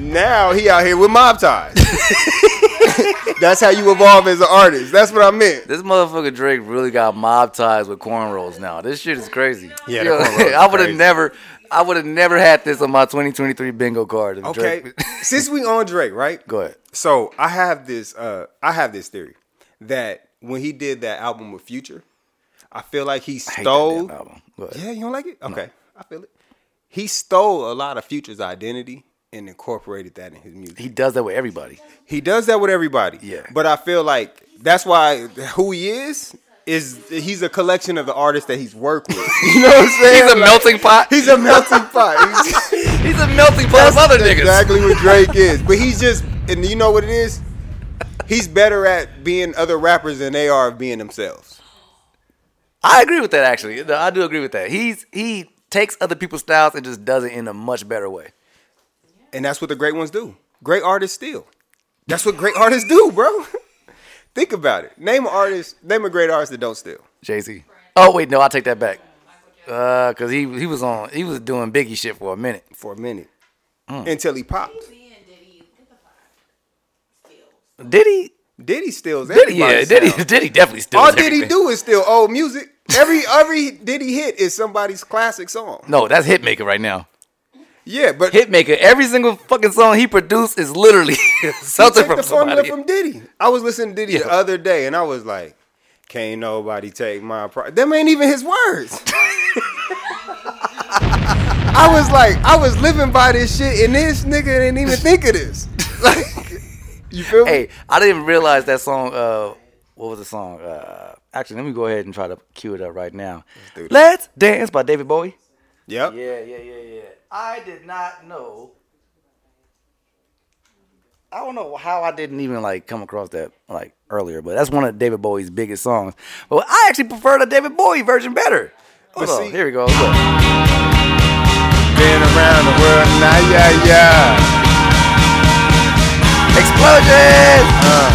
Now he out here with mob ties. That's how you evolve as an artist. That's what I meant. This motherfucker Drake really got mob ties with cornrows now. This shit is crazy. Yeah, Yo, cornrows I would have never, I would have never had this on my 2023 bingo card. Okay, Drake- since we on Drake, right? Go ahead. So I have this, uh, I have this theory that when he did that album with Future, I feel like he hate that stole. damn album. Yeah, you don't like it? Okay, I feel it. He stole a lot of Future's identity and incorporated that in his music. He does that with everybody. He does that with everybody. Yeah. But I feel like that's why who he is is he's a collection of the artists that he's worked with. You know what I'm saying? He's a Like, melting pot. He's a melting pot. He's, He's a melting pot of other niggas. exactly what Drake is. But he's just, and you know what it is? He's better at being other rappers than they are of being themselves. I agree with that actually. I do agree with that. He's he takes other people's styles and just does it in a much better way. And that's what the great ones do. Great artists steal. That's what great artists do, bro. Think about it. Name an artist, name a great artist that don't steal. Jay Z. Oh wait, no, I take that back. Uh, cause he he was on he was doing Biggie shit for a minute. For a minute. Mm. Until he popped. Did he? Diddy steals Did he? Yeah, everybody's Diddy. sound. Diddy definitely steals. All Diddy everything. do is steal old music. Every every Diddy hit is somebody's classic song. No, that's Hitmaker right now. Yeah, but Hitmaker. Every single fucking song he produced is literally something from the formula somebody. from Diddy. I was listening to Diddy the other day, and I was like, "Can't nobody take my pride." Them ain't even his words. I was like, I was living by this shit, and this nigga didn't even think of this. Like, you feel me? Hey, I didn't even realize that song. Uh, what was the song? Uh, actually, let me go ahead and try to cue it up right now. that. Let's dance by David Bowie. Yep. Yeah, yeah, yeah, yeah. I did not know. I don't know how I didn't even like come across that like earlier, but that's one of David Bowie's biggest songs. But I actually prefer the David Bowie version better. Hold But on, see- here we go. Look. Been around the world, now, yeah, yeah. Explosion! Uh,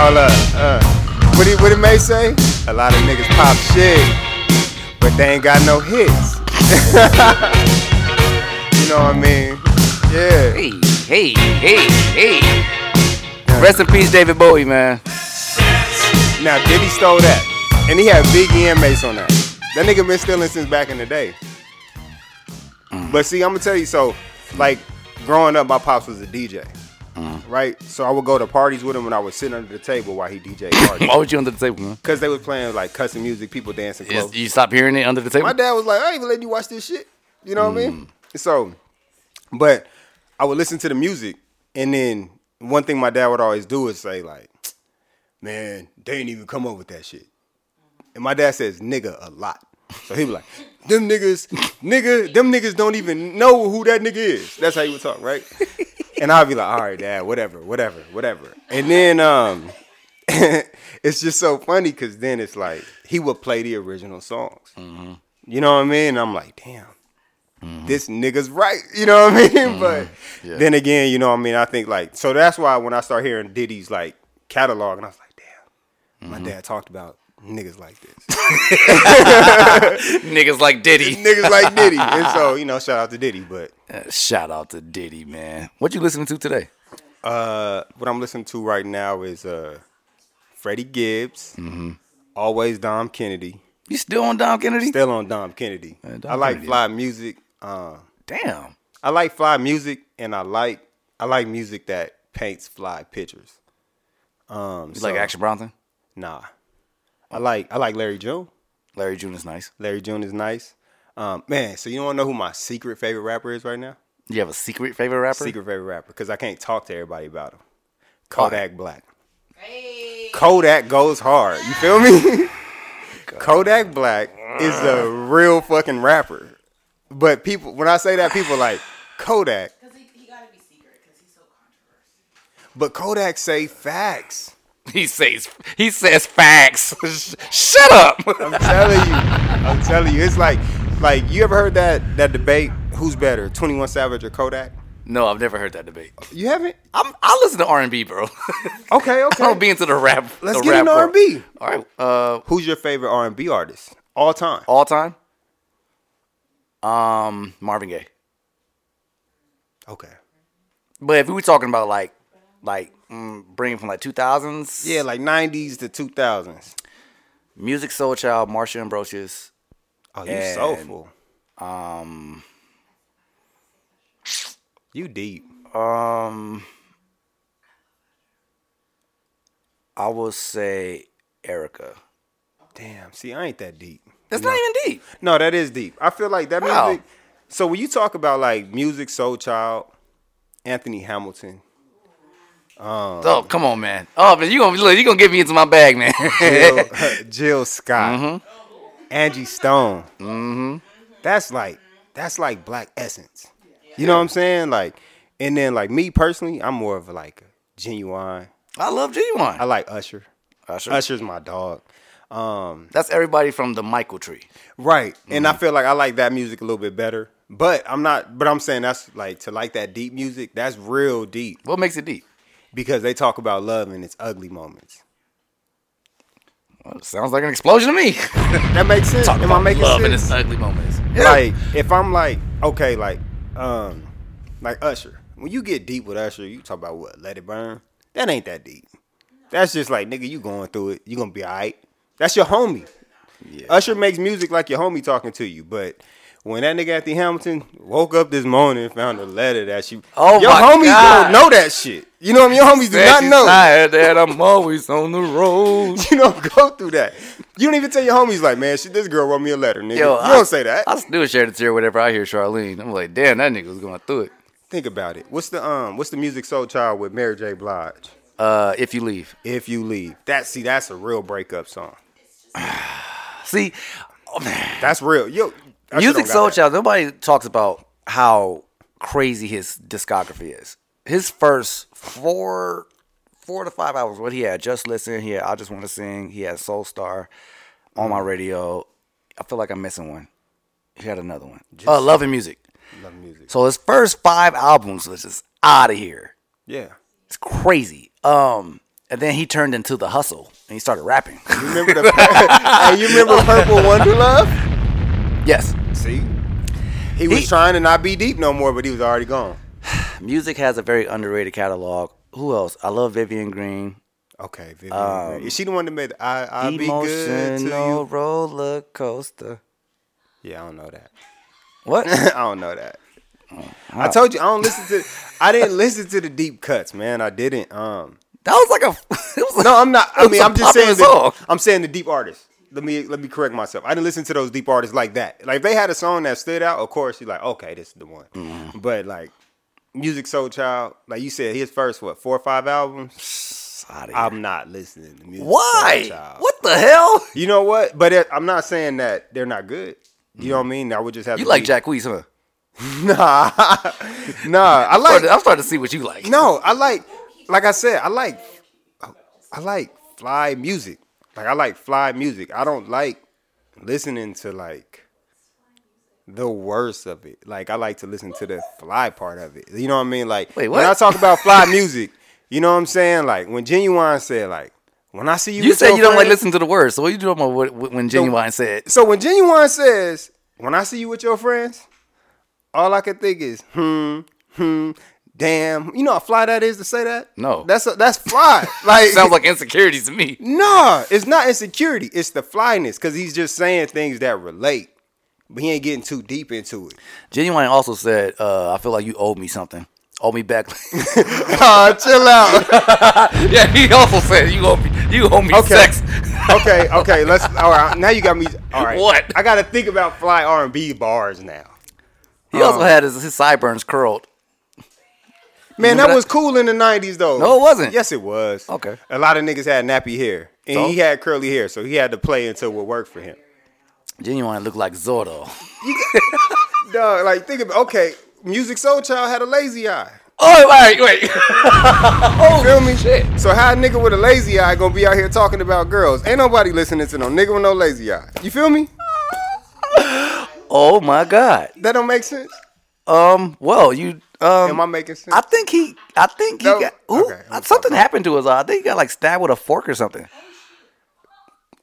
hold up. Uh, what it, what it may say? A lot of niggas pop shit, but they ain't got no hits. you know what I mean? Yeah. Hey, hey, hey, hey. Rest in peace, David Bowie, man. Now Diddy stole that, and he had Biggie and Mase on that. That nigga been stealing since back in the day. Mm. But see, I'm gonna tell you, so like growing up, my pops was a DJ, Uh-huh. right? So I would go to parties with him, and I would sit under the table while he DJ parties. Why was you under the table, man? Because they was playing like custom music, people dancing close. you stop hearing it under the table? My dad was like, I ain't even letting you watch this shit. You know what I mean? Mm. So, but I would listen to the music, and then one thing my dad would always do is say, like, man, they ain't even come up with that shit. And my dad says nigga a lot. So he be like, them niggas, nigga, them niggas don't even know who that nigga is. That's how he would talk, right? And I'd be like, all right, dad, whatever, whatever, whatever. And then um it's just so funny because then it's like he would play the original songs. Mm-hmm. You know what I mean? And I'm like, damn, mm-hmm. this nigga's right. You know what I mean? Mm-hmm. But Yeah. then again, you know what I mean? I think like so that's why when I start hearing Diddy's like catalog, and I was like, damn, my dad talked about niggas like this. Niggas like Diddy. niggas like Diddy. And so, you know, shout out to Diddy. But Uh, shout out to Diddy, man. What you listening to today? uh what I'm listening to right now is uh Freddie Gibbs, always Dom Kennedy. You still on Dom Kennedy? Still on Dom Kennedy. Man, Dom I like Kennedy. fly music. Uh, Damn. I like fly music, and I like I like music that paints fly pictures. Um, You like Action Bronson? Nah, I like I like Larry June. Larry June is nice. Larry June is nice. Um, man, so you don't want to know who my secret favorite rapper is right now? You have a secret favorite rapper? Secret favorite rapper because I can't talk to everybody about him. Kodak Black. Hey. Kodak goes hard. You feel me? Kodak Black is a real fucking rapper. But people, when I say that, people like Kodak. Because he, he got to be secret because he's so controversial. But Kodak say facts. He says he says facts. Shut up. I'm telling you. I'm telling you. It's like Like you ever heard that that debate? Who's better, Twenty One Savage or Kodak? No, I've never heard that debate. You haven't? I'm, I listen to R and B, bro. Okay, okay. I don't be into the rap. Let's the get rap into. R and B. All right. Uh, Who's your favorite R and B artist all time? all time. Um, Marvin Gaye. Okay. But if we were talking about like, like mm, bringing from like 2000s, Yeah, like '90s to 2000s. Musiq Soulchild, Marsha Ambrosius. Oh, you and, soulful. Um, You deep. um, I will say Erykah. Damn. See, I ain't that deep. That's You not even deep. No, that is deep. I feel like that How? music. So when you talk about like music, Soul Child, Anthony Hamilton, um, Oh, come on, man. Oh, man, you gonna look, you gonna get me into my bag, man. Jill, Jill Scott, Mm-hmm. Angie Stone. Mm-hmm. That's like that's like black essence. You know what I'm saying? Like, and then like me personally, I'm more of a, like a genuine. I love Ginuwine. I like Usher. Usher. Usher's my dog. Um, That's everybody from the Michael Tree. Right. And Mm-hmm. I feel like I like that music a little bit better. But I'm not but I'm saying that's like to like that deep music, that's real deep. What makes it deep? Because they talk about love in its ugly moments. Well, sounds like an explosion to me. That makes sense. Talk Am I about making love in its ugly moments. Yeah. Like if I'm like, okay, like um like Usher. When you get deep with Usher, you talk about what? Let it burn? That ain't that deep. That's just like nigga, you going through it. You gonna be alright. That's your homie. Yeah. Usher makes music like your homie talking to you, but when that nigga Anthony Hamilton woke up this morning and found a letter that she, Oh your homies God. don't know that shit. You know what I mean? Your homies do not know. Tired that I'm always on the road. You don't go through that. You don't even tell your homies like, man, shit, this girl wrote me a letter, nigga. Yo, you I- don't say that. I still shed a tear whenever I hear Charlene. I'm like, damn, that nigga was going through it. Think about it. What's the um? What's the Musiq Soulchild with Mary J. Blige? Uh, if you leave. If you leave, that see, that's a real breakup song. See, That's real. Yo, Music Soul. Child. Nobody talks about how crazy his discography is. His first four, four to five albums. What he had, Just Listen. He had I Just Want to Sing. He had Soul Star on Mm. my radio. I feel like I'm missing one. He had another one. uh, Love and Music. Love music. So his first five albums was just out of here. Yeah. It's crazy. Um, and then he turned into the hustle and he started rapping. You remember the? hey, you remember Purple Wonder Love? yes. See, he was He- trying to not be deep no more, but he was already gone. Music has a very underrated catalog. Who else? I love Vivian Green. Okay, Vivian. Um, Green. Is she the one that made the I I'll be good to you? roller coaster. Yeah, I don't know that. What? I don't know that. I told you I don't listen to. I didn't listen to the deep cuts, man. I didn't. Um, that was like a. It was no, I'm not. I mean, I'm just saying. The. I'm saying the deep artists. Let me let me correct myself. I didn't listen to those deep artists like that. Like if they had a song that stood out, of course you're like, okay, this is the one. Mm-hmm. But like, Musiq Soulchild, like you said, his first what four or five albums. I'm not listening to Music Why? What the hell? You know what? But it, I'm not saying that they're not good. You know what I mean? I would just have. You like be- Jack Weez, huh? Nah, nah. I like. I'm starting to see what you like. No, I like. Like I said, I like. I like fly music. Like I like fly music. I don't like listening to like the worst of it. Like I like to listen to the fly part of it. You know what I mean? Like Wait, when I talk about fly music, you know what I'm saying? Like when Ginuwine said like when I see you, You with said you don't like listen to the words. So what you doing about what, what- when Ginuwine said? So when Ginuwine says, when I see you with your friends, all I can think is, hmm, hmm, damn. You know how fly that is to say that? No. That's that's fly. Like Sounds like insecurities to me. Nah, it's not insecurity. It's the flyness. Cause he's just saying things that relate. But he ain't getting too deep into it. Ginuwine also said, uh, "I feel like you owe me something. Owe me back." Aw, chill out. yeah, he also said you owe me. You owe me Okay. sex. okay, okay. Let's all right. Now you got me. All right. What? I gotta think about fly R and B bars now. He also Um, had his, his sideburns curled. Man, that that? was cool in the nineties though. No, it wasn't. Yes, it was. Okay. A lot of niggas had nappy hair, and So? he had curly hair, so he had to play until what worked for him. Ginuwine look like Zordo. Dog, like think about okay. Musiq Soulchild had a lazy eye. Oh wait, wait. oh, feel me? Shit. So how a nigga with a lazy eye gonna be out here talking about girls? Ain't nobody listening to no nigga with no lazy eye. You feel me? Oh my God. That don't make sense. Um. Well, you. Um. Am I making sense? I think he. I think he No. got. Ooh, Okay, something happened to his eye. I think he got like stabbed with a fork or something.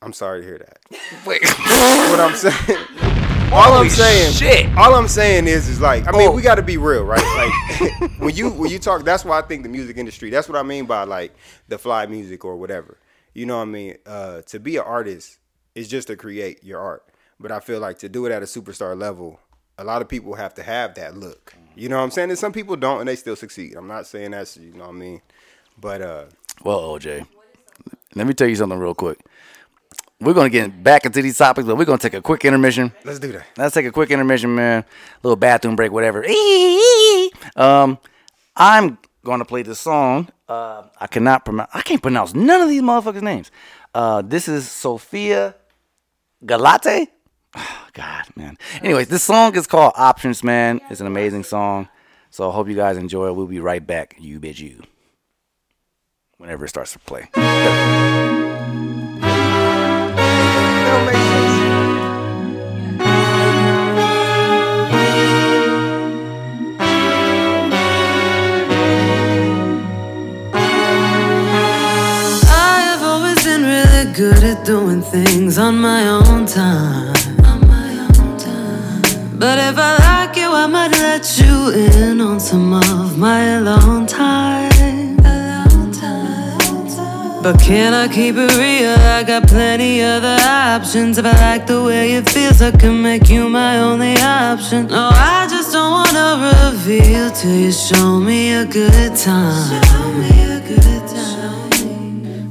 I'm sorry to hear that. Wait. what I'm saying. All Holy I'm saying, shit. all I'm saying is, is like, I mean, Oh. we got to be real, right? Like, when you when you talk, that's why I think the music industry. That's what I mean by like the fly music or whatever. You know what I mean? Uh, to be an artist is just to create your art, but I feel like to do it at a superstar level, a lot of people have to have that look. You know what I'm saying? And some people don't, and they still succeed. I'm not saying that's you know what I mean, but uh, Well, OJ, let me tell you something real quick. We're gonna get back into these topics, but we're gonna take a quick intermission. let's do that. Let's take a quick intermission, man. Little bathroom break, whatever. Um, I'm gonna play this song. Uh, I cannot pronounce. I can't pronounce none of these motherfuckers' names. Uh, this is Sophia Galate. Oh, God, man. Anyways, this song is called Options, man. It's an amazing song. So I hope you guys enjoy it. We'll be right back. You bitch, you. Whenever it starts to play. doing things on my own time. But if I like you, I might let you in on some of my alone time. But can I keep it real? I got plenty other options. If I like the way it feels, I can make you my only option. No, I just don't wanna reveal till you show me a good time.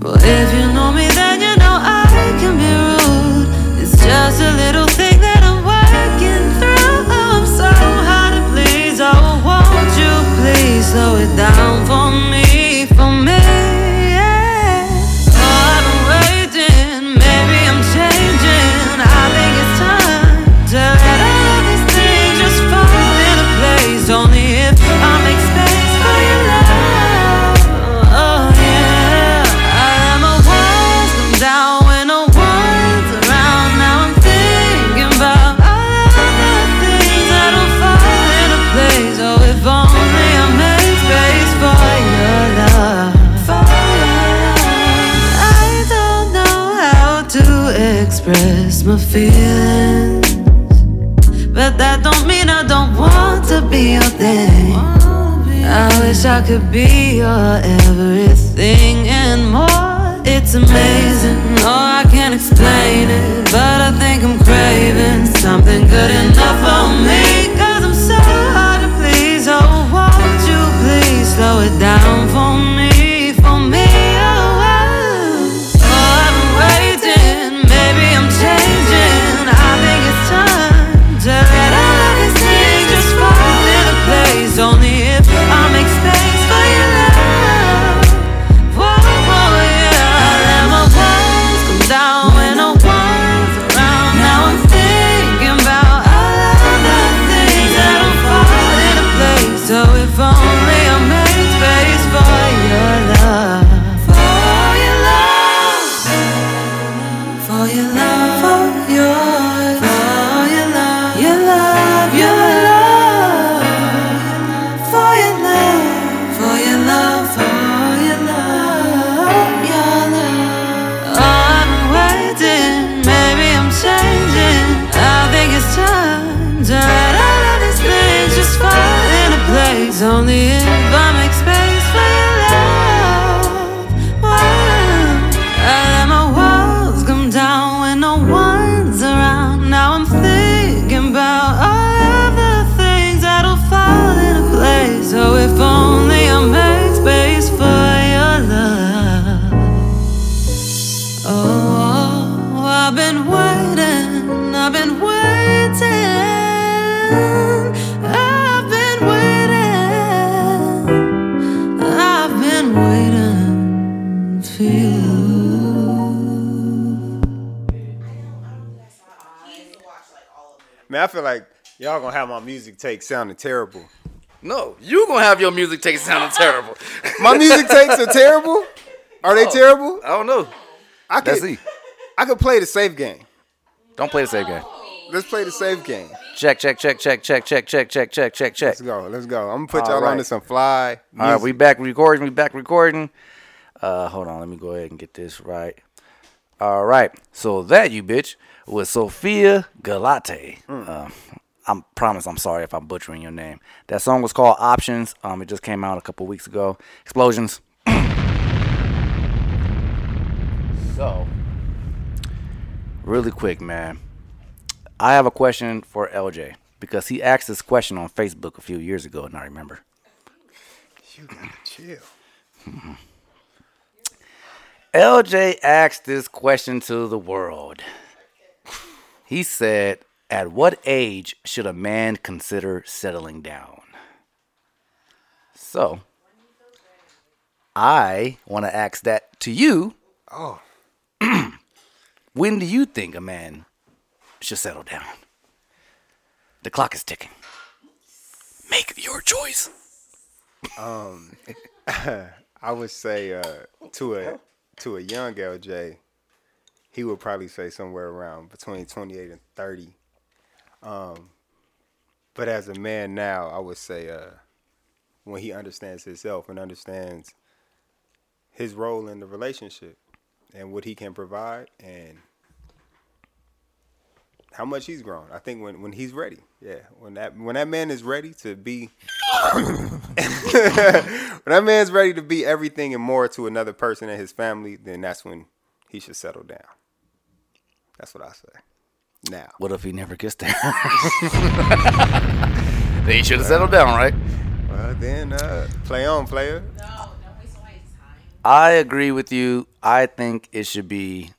Well, if you know me, then you know I can be rude. It's just a little thing that I'm working through. I'm so hard to please. Oh, won't you please slow it down for me, for me? My feelings. But that don't mean I don't want to be your thing. I wish I could be your everything and more. It's amazing, oh, I can't explain it. But I think I'm craving something good enough for me. Cause I'm so hard to please. Oh, won't you please slow it down y'all gonna have my music take sounding terrible. No, you gonna have your music take sounding terrible. My music takes are terrible. Are they Oh, terrible? I don't know. I could, see. I could play the safe game. Don't play the safe game. let's play the safe game. Check, check, check, check, check, check, check, check, check, check, check. Let's go. Let's go. I'm gonna put All y'all right. on to some fly. All right, we back recording. We back recording. Uh, hold on, let me go ahead and get this right. All right, so that you bitch was Sophia Galate. Uh, I'm promise. I'm sorry if I'm butchering your name. That song was called Options. Um, it just came out a couple weeks ago. Explosions. so, really quick, man. I have a question for LJ because he asked this question on Facebook a few years ago, and I remember. You gotta chill. LJ asked this question to the world. He said, At what age should a man consider settling down? So, I want to ask that to you. Oh. when do you think a man should settle down? The clock is ticking. Make your choice. Um, I would say uh, to a to a young LJ, he would probably say somewhere around between 28 and 30. Um, but as a man now, I would say uh, when he understands himself and understands his role in the relationship and what he can provide and how much he's grown. I think when, when he's ready, yeah, when that when that man is ready to be, when that man's ready to be everything and more to another person and his family, then that's when he should settle down. That's what I say. Now, What if he never gets there? then he should have settled down, right? well then, uh, play on, player. I agree with you. I think it should be.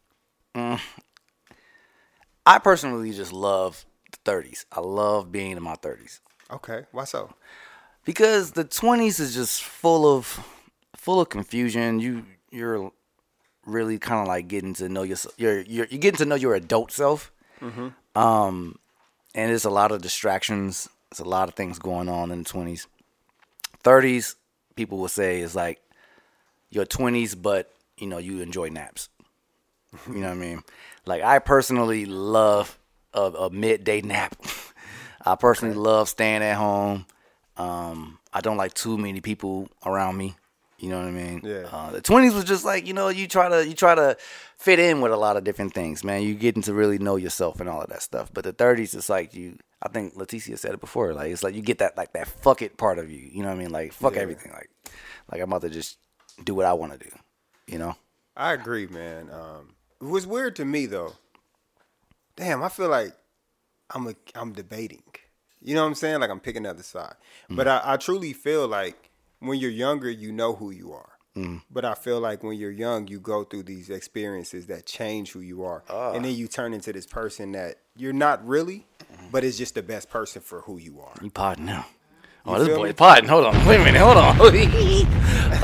mm, I personally just love the 30s. I love being in my 30s Okay, why so? because the 20s is just full of full of confusion. You you're really kind of like getting to know yourself. You're you're you're getting to know your adult self. Mm-hmm. Um, and there's a lot of distractions. There's a lot of things going on in the 20s. 30s, people will say is like your 20s, but you know you enjoy naps. You know what I mean? Like I personally love a, a midday nap. I personally love staying at home. Um, I don't like too many people around me. You know what I mean? Yeah. Uh, the twenties was just like you know you try to you try to fit in with a lot of different things, man. You getting to really know yourself and all of that stuff. But the thirties, it's like you. I think Leticia said it before. Like it's like you get that like that fuck it part of you. You know what I mean? Like fuck Yeah. everything. Like like I'm about to just do what I want to do. You know? I agree, man. Um, it was weird to me though. Damn, I feel like I'm a, I'm debating. You know what I'm saying? Like I'm picking the other side. But I, I truly feel like when you're younger, you know who you are. Mm. But I feel like when you're young, you go through these experiences that change who you are, and then you turn into this person that you're not really, but it's just the best person for who you are. You podding now. You Oh, this boy podding. Hold on. Wait a minute. Hold on.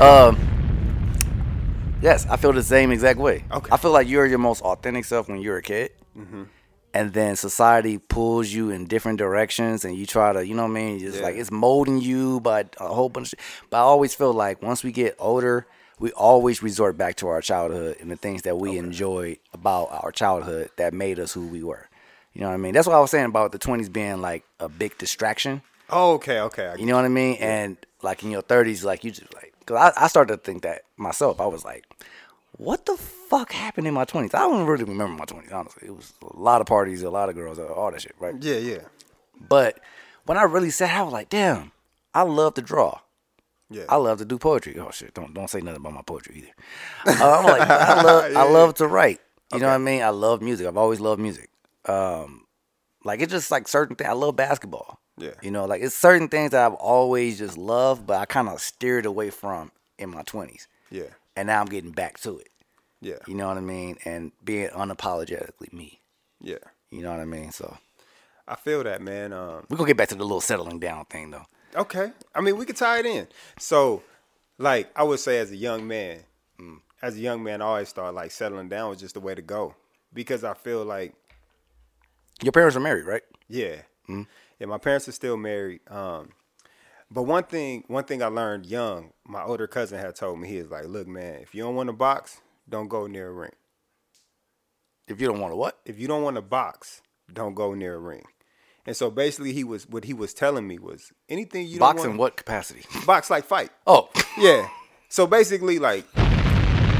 um, yes, I feel the same exact way. Okay. I feel like you're your most authentic self when you're a kid. Mm-hmm. And then society pulls you in different directions and you try to, you know what I mean? Just Yeah. like it's molding you by a whole bunch of. But I always feel like once we get older, we always resort back to our childhood and the things that we enjoyed about our childhood that made us who we were. You know what I mean? That's what I was saying about the 20s being like a big distraction. Oh, okay, okay. You know what I mean? And like in your thirties, like you just like, cause I, I started to think that myself. I was like, what the fuck happened in my twenties? I don't really remember my twenties. Honestly, it was a lot of parties, a lot of girls, all that shit, right? Yeah, yeah, But when I really sat, I was like, damn, I love to draw. yeah. I love to do poetry. Oh shit! Don't don't say nothing about my poetry either. Uh, I'm like, I love I Yeah. love to write. You know what I mean? I love music. I've always loved music. Um, like it's just like certain things. I love basketball. Yeah. You know, like it's certain things that I've always just loved, but I kind of steered away from in my twenties, yeah, and now I'm getting back to it. yeah, You know what I mean? And being unapologetically me. yeah. You know what I mean? So I feel that, man. Um, we're gonna get back to the little settling down thing though. Okay. I mean, we could tie it in. So, like, I would say as a young man, Mm. as a young man, I always thought like settling down was just the way to go because I feel like, Your parents are married, right? yeah, Mm. yeah, my parents are still married. Um, but one thing, one thing I learned young, my older cousin had told me, he was like, "Look, man, if you don't want to box, don't go near a ring. If you don't want to what? If you don't want to box, don't go near a ring. And so basically, he was what he was telling me was anything you don't Box in what capacity? box like fight. Oh, Yeah. So basically, like,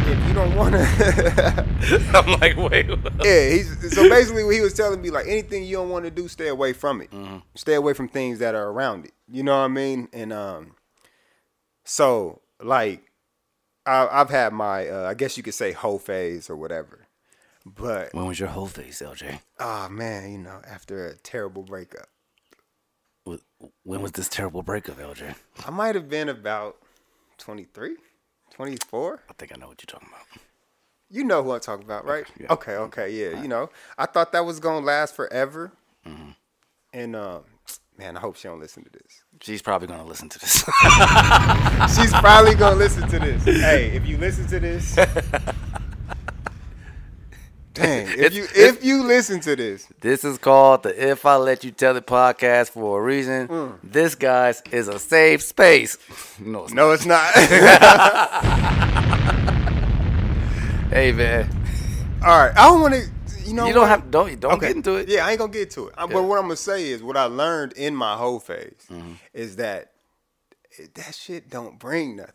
if you don't want to, I'm like, wait. yeah. He's so basically what he was telling me like anything you don't want to do, stay away from it. Stay away from things that are around it. You know what I mean? And um, so like, I, I've had my, uh, I guess you could say whole phase or whatever. But When was your whole phase, LJ? oh man, you know, after a terrible breakup, When was this terrible breakup, LJ? I might have been about 23, 24. I think I know what you're talking about. You know who I'm talking about, right? yeah. Okay, okay, yeah. You know, I thought that was gonna last forever, Mm-hmm. and um, man, I hope she don't listen to this. She's probably gonna listen to this. She's probably gonna listen to this. Hey, if you listen to this, dang, if you if you listen to this, This is called the If I Let You Tell It podcast for a reason. Mm. This, guys, is a safe space. No, it's no, it's not. hey, man. All right, I don't want to. You know, You don't what? have- don't- don't get into it. Yeah, I ain't gonna get to it. Yeah. But what I'm gonna say is, what I learned in my whole phase Mm-hmm. is that that shit don't bring nothing.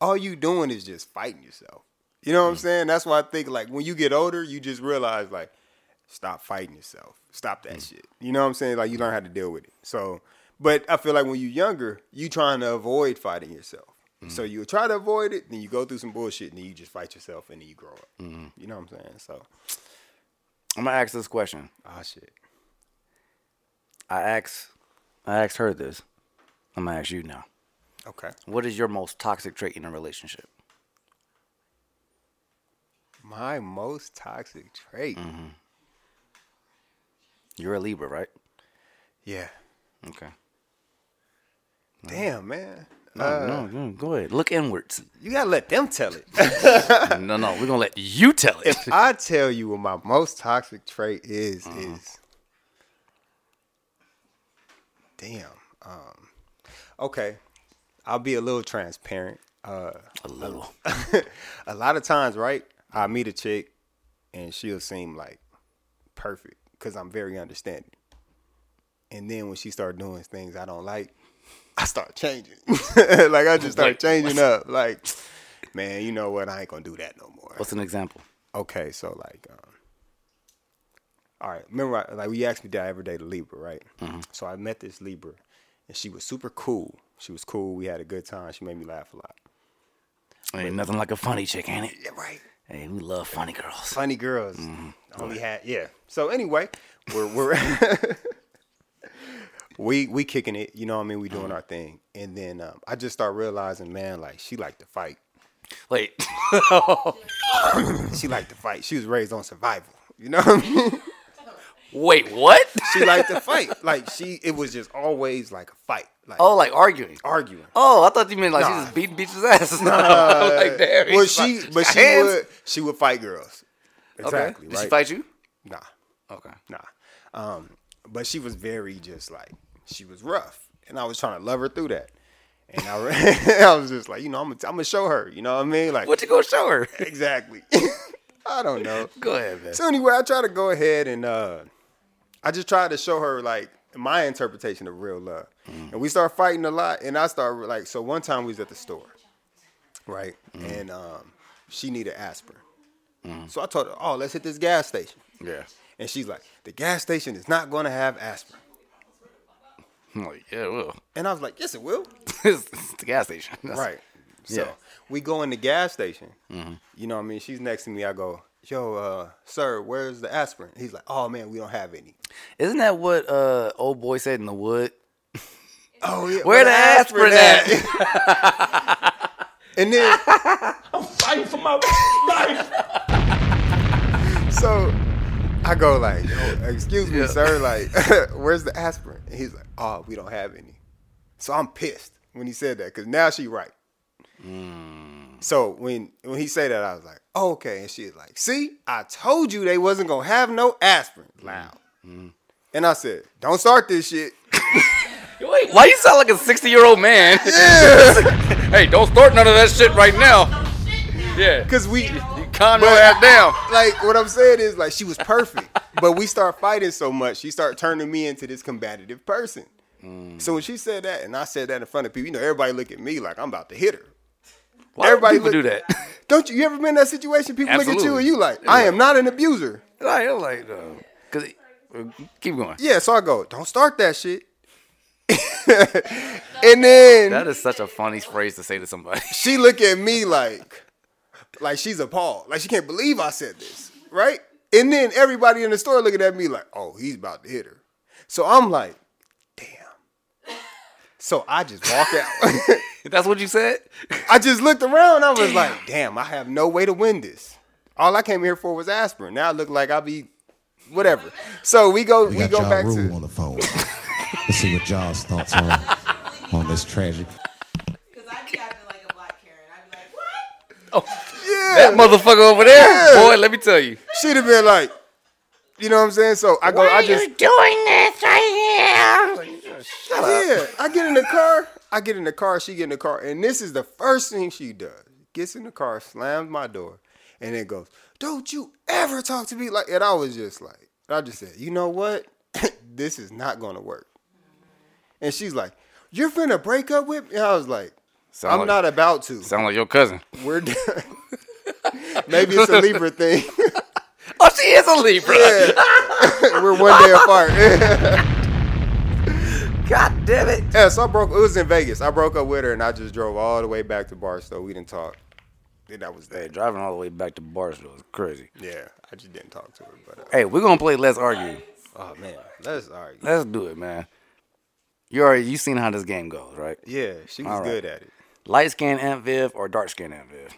All you doing is just fighting yourself. You know what Mm. I'm saying? That's why I think like when you get older, you just realize like, stop fighting yourself. Stop that Mm. shit. You know what I'm saying? Like you learn how to deal with it. So, but I feel like when you're younger, you trying to avoid fighting yourself. Mm. So you try to avoid it, then you go through some bullshit, and then you just fight yourself, and then you grow up. Mm-hmm. You know what I'm saying? So, I'm gonna ask this question. ah, shit. I asked, I asked her this. I'm gonna ask you now. Okay. What is your most toxic trait in a relationship? My most toxic trait. Mm-hmm. You're a Libra, right? Yeah. Okay. Damn, man. No, Uh, no, no, go ahead. Look inwards. You gotta let them tell it. no, no, we're gonna let you tell it. if I tell you what my most toxic trait is, Uh-huh. is damn. Um, okay, I'll be a little transparent. Uh, a little. a lot of times, right? I meet a chick, and she'll seem like perfect because I'm very understanding. And then when she start doing things I don't like, I start changing. like I just start changing up. Like, man, you know what? I ain't gonna do that no more. What's an example? Okay, so like, um, all right. Remember, I, like, we asked me did every day to Libra, right? Mm-hmm. So I met this Libra, and she was super cool. She was cool. We had a good time. She made me laugh a lot. Ain't nothing like a funny chick, ain't it? Yeah, right. Hey, we love funny girls. Funny girls. Mm-hmm. Only had yeah. So anyway, we're we're we we kicking it. You know what I mean? We Mm-hmm. doing our thing, and then um, I just start realizing, man, like she liked to fight. Wait. she liked to fight. She was raised on survival. You know what I mean? Wait, what? she liked to fight. Like she, it was just always like a fight. Like Oh, like arguing. arguing. Oh, I thought you meant like she Nah. just beating bitches' ass. No, Uh, like damn. well, she, like- but she hands. would, she would fight girls. Exactly. Okay. Did right? she fight you? Nah, Okay. nah. Um, but she was very just like she was rough, and I was trying to love her through that. And I, I was just like, you know, I'm gonna, I'm gonna show her. You know what I mean? Like, What you gonna show her? exactly? I don't know. Go ahead, man. So anyway, I try to go ahead and uh, I just tried to show her like my interpretation of real love, Mm. and we start fighting a lot. And I start like, so one time we was at the store, right, Mm. and um, she needed aspirin. So I told her, oh, let's hit this gas station. Yeah. And she's like, the gas station is not going to have aspirin. I'm like, yeah, it will. And I was like, yes, it will. it's, the gas station. That's- right. So Yeah. we go in the gas station. Mhm. You know what I mean? She's next to me. I go, yo, uh, sir, where's the aspirin? He's like, oh, man, we don't have any. Isn't that what uh old boy said in the wood? Oh, yeah. Where the aspirin at? and then, I'm fighting for my life. so I go like, yo, excuse me, Yeah. sir, like, where's the aspirin? And he's like, oh, we don't have any. So I'm pissed when he said that because now she right. So when when he said that, I was like, oh, okay. And she's like, see, I told you they wasn't gonna have no aspirin. Loud. And I said, don't start this shit. Wait, why you sound like a 60 year old man? hey, don't start none of that shit right now. Yeah. Cause we You calm your ass down. like what I'm saying is like she was perfect. but we start fighting so much, she start turning me into this combative person. Mm. So when she said that, and I said that in front of people, you know, everybody look at me like I'm about to hit her. Why do people do that? Don't you? You ever been in that situation? People look at you Absolutely. and you like, I am not an abuser. I'm like, uh, cause it- uh, keep going. Yeah, so I go, don't start that shit. and then That is such a funny phrase to say to somebody. she look at me like, like she's appalled, like she can't believe I said this, right? And then everybody in the store looking at me like, oh, he's about to hit her. So I'm like, damn. So I just walk out. That's what you said. I just looked around. I was like, damn, I have no way to win this. All I came here for was aspirin. Now I look like I'll be whatever. So we go, we, got go Ja back Rule to on the phone. Let's see what Ja's thoughts are on this tragic. Because I'd be acting like a black Karen. I'd be like, what? Oh, yeah, That motherfucker over there, Yeah. boy. Let me tell you. She'd have been like, you know what I'm saying? So I go, I just are you doing this right here? Yeah, I get in the car. I get in the car. She get in the car, and this is the first thing she does. Gets in the car, slams my door, and then goes, "Don't you ever talk to me like." And I was just like, I just said, "You know what? this is not gonna work." And she's like, "You're finna break up with me?" And I was like, Sound "I'm like- not about to." Sound like your cousin. We're done. Maybe it's a Libra thing. Oh, she is a Libra. Yeah. We're one day apart. God damn it. Yeah, so I broke. It was in Vegas. I broke up with her, and I just drove all the way back to Barstow. We didn't talk. And that was Hey, that. driving all the way back to Barstow is crazy. Yeah, I just didn't talk to her. But uh, Hey, we're gonna play Let's Argue. oh man, let's argue. Let's do it, man. You already you seen how this game goes, right? Yeah, she was All right. good at it. Light skin Aunt Viv or dark skin Aunt Viv?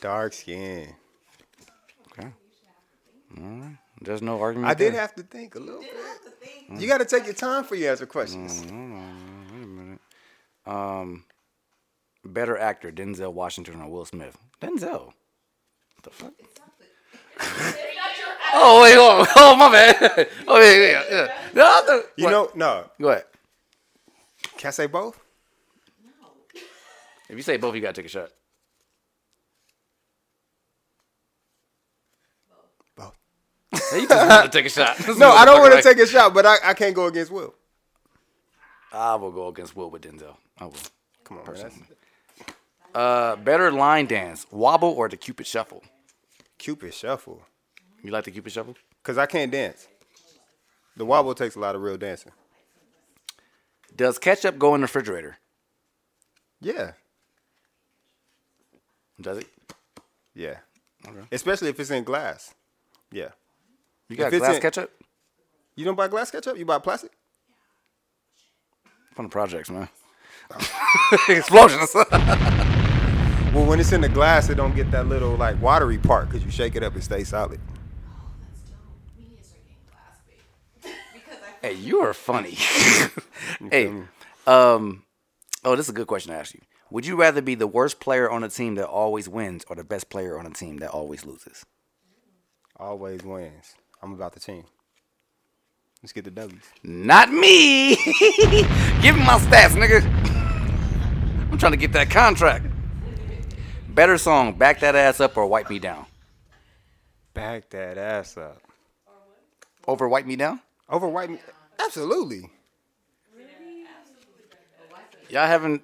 Dark skin. Okay. All right. There's no argument. I did there. have to think a little bit. You got to take your time for your answer questions. Hold on, wait a minute. Um, better actor, Denzel Washington or Will Smith? Denzel. What the fuck? oh wait, oh, oh my bad. oh yeah, yeah, yeah. No, no, You what? know, no. Go ahead. Can I say both? No. If you say both, you gotta take a shot. Both. Hey, you just want to take a shot. This No, I don't want to take a shot, but I, I can't go against Will. I will go against Will with Denzel. I will. Come on, man. That's Uh, better line dance, wobble or the Cupid shuffle? Cupid shuffle. You like the Cupid shuffle? Cause I can't dance. The wobble takes a lot of real dancing. Does ketchup go in the refrigerator? Yeah, Does it? yeah. Okay. Especially if it's in glass. Yeah. You got glass in- ketchup You don't buy glass ketchup? You buy plastic? from the projects, man. Explosions. Well, when it's in the glass, it don't get that little like watery part because you shake it up and stay solid. Oh, that's dope. Means are getting glass. Hey, you are funny. hey, um, oh, this is a good question to ask you. Would you rather be the worst player on a team that always wins or the best player on a team that always loses? Always wins. I'm about the team. Let's get the W's. Not me. Give me my stats, nigga. I'm trying to get that contract. Better song, back that ass up or wipe me down. Back that ass up. Over wipe me down? Over wipe me. Absolutely. Y'all haven't.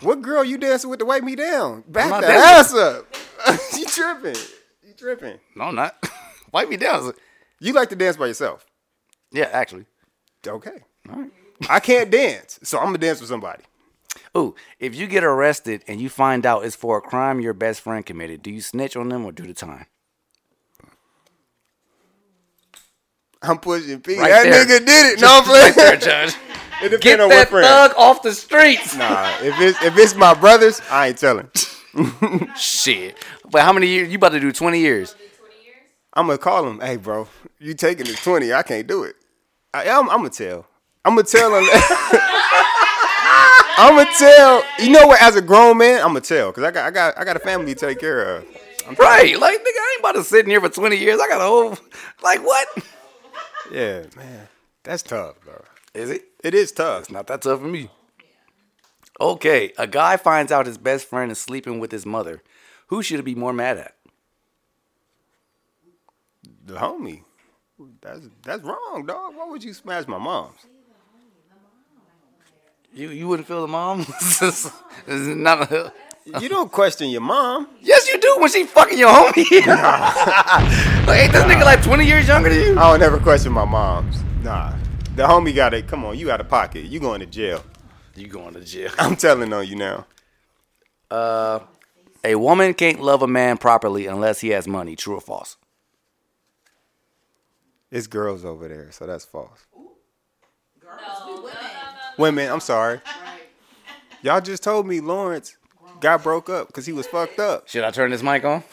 What girl you dancing with to wipe me down? Back that ass up. you tripping. You tripping. No, I'm not. wipe me down. You like to dance by yourself. Yeah, actually. Okay. All right. I can't dance, so I'm gonna dance with somebody. Ooh, if you get arrested and you find out it's for a crime your best friend committed, do you snitch on them or do the time? I'm pushing P. Right that there. nigga did it. Just no, I'm playing. right there, Judge. It depends Get on that what friend. thug off the streets. Nah, if it's if it's my brothers, I ain't telling. Shit. But how many years? You about to do 20 years? I'm gonna call him. Hey, bro, you taking the twenty? I can't do it. I, I'm, I'm gonna tell. I'm gonna tell him. I'm gonna tell. You know what? As a grown man, I'm gonna tell because I got I got I got a family to take care of. I'm Right. Like, nigga, I ain't about to sit in here for 20 years. I got a whole. Like, what? Yeah, man, that's tough, bro. Is it? It is tough. It's not that tough for me. Okay. A guy finds out his best friend is sleeping with his mother. Who should he be more mad at? The homie. That's that's wrong, dog. Why would you smash my mom's? You you wouldn't feel the mom? This is not a, You don't question your mom. yes, you do when she fucking your homie. like, ain't this nigga like 20 years younger than you? I don't ever question my mom's. Nah. The homie got it. Come on, you out of pocket. You going to jail. You going to jail. I'm telling on you now. Uh, a woman can't love a man properly unless he has money. True or false? It's girls over there, so that's false. Women, I'm sorry. Y'all just told me Lawrence got broke up because he was fucked up. Should I turn this mic on?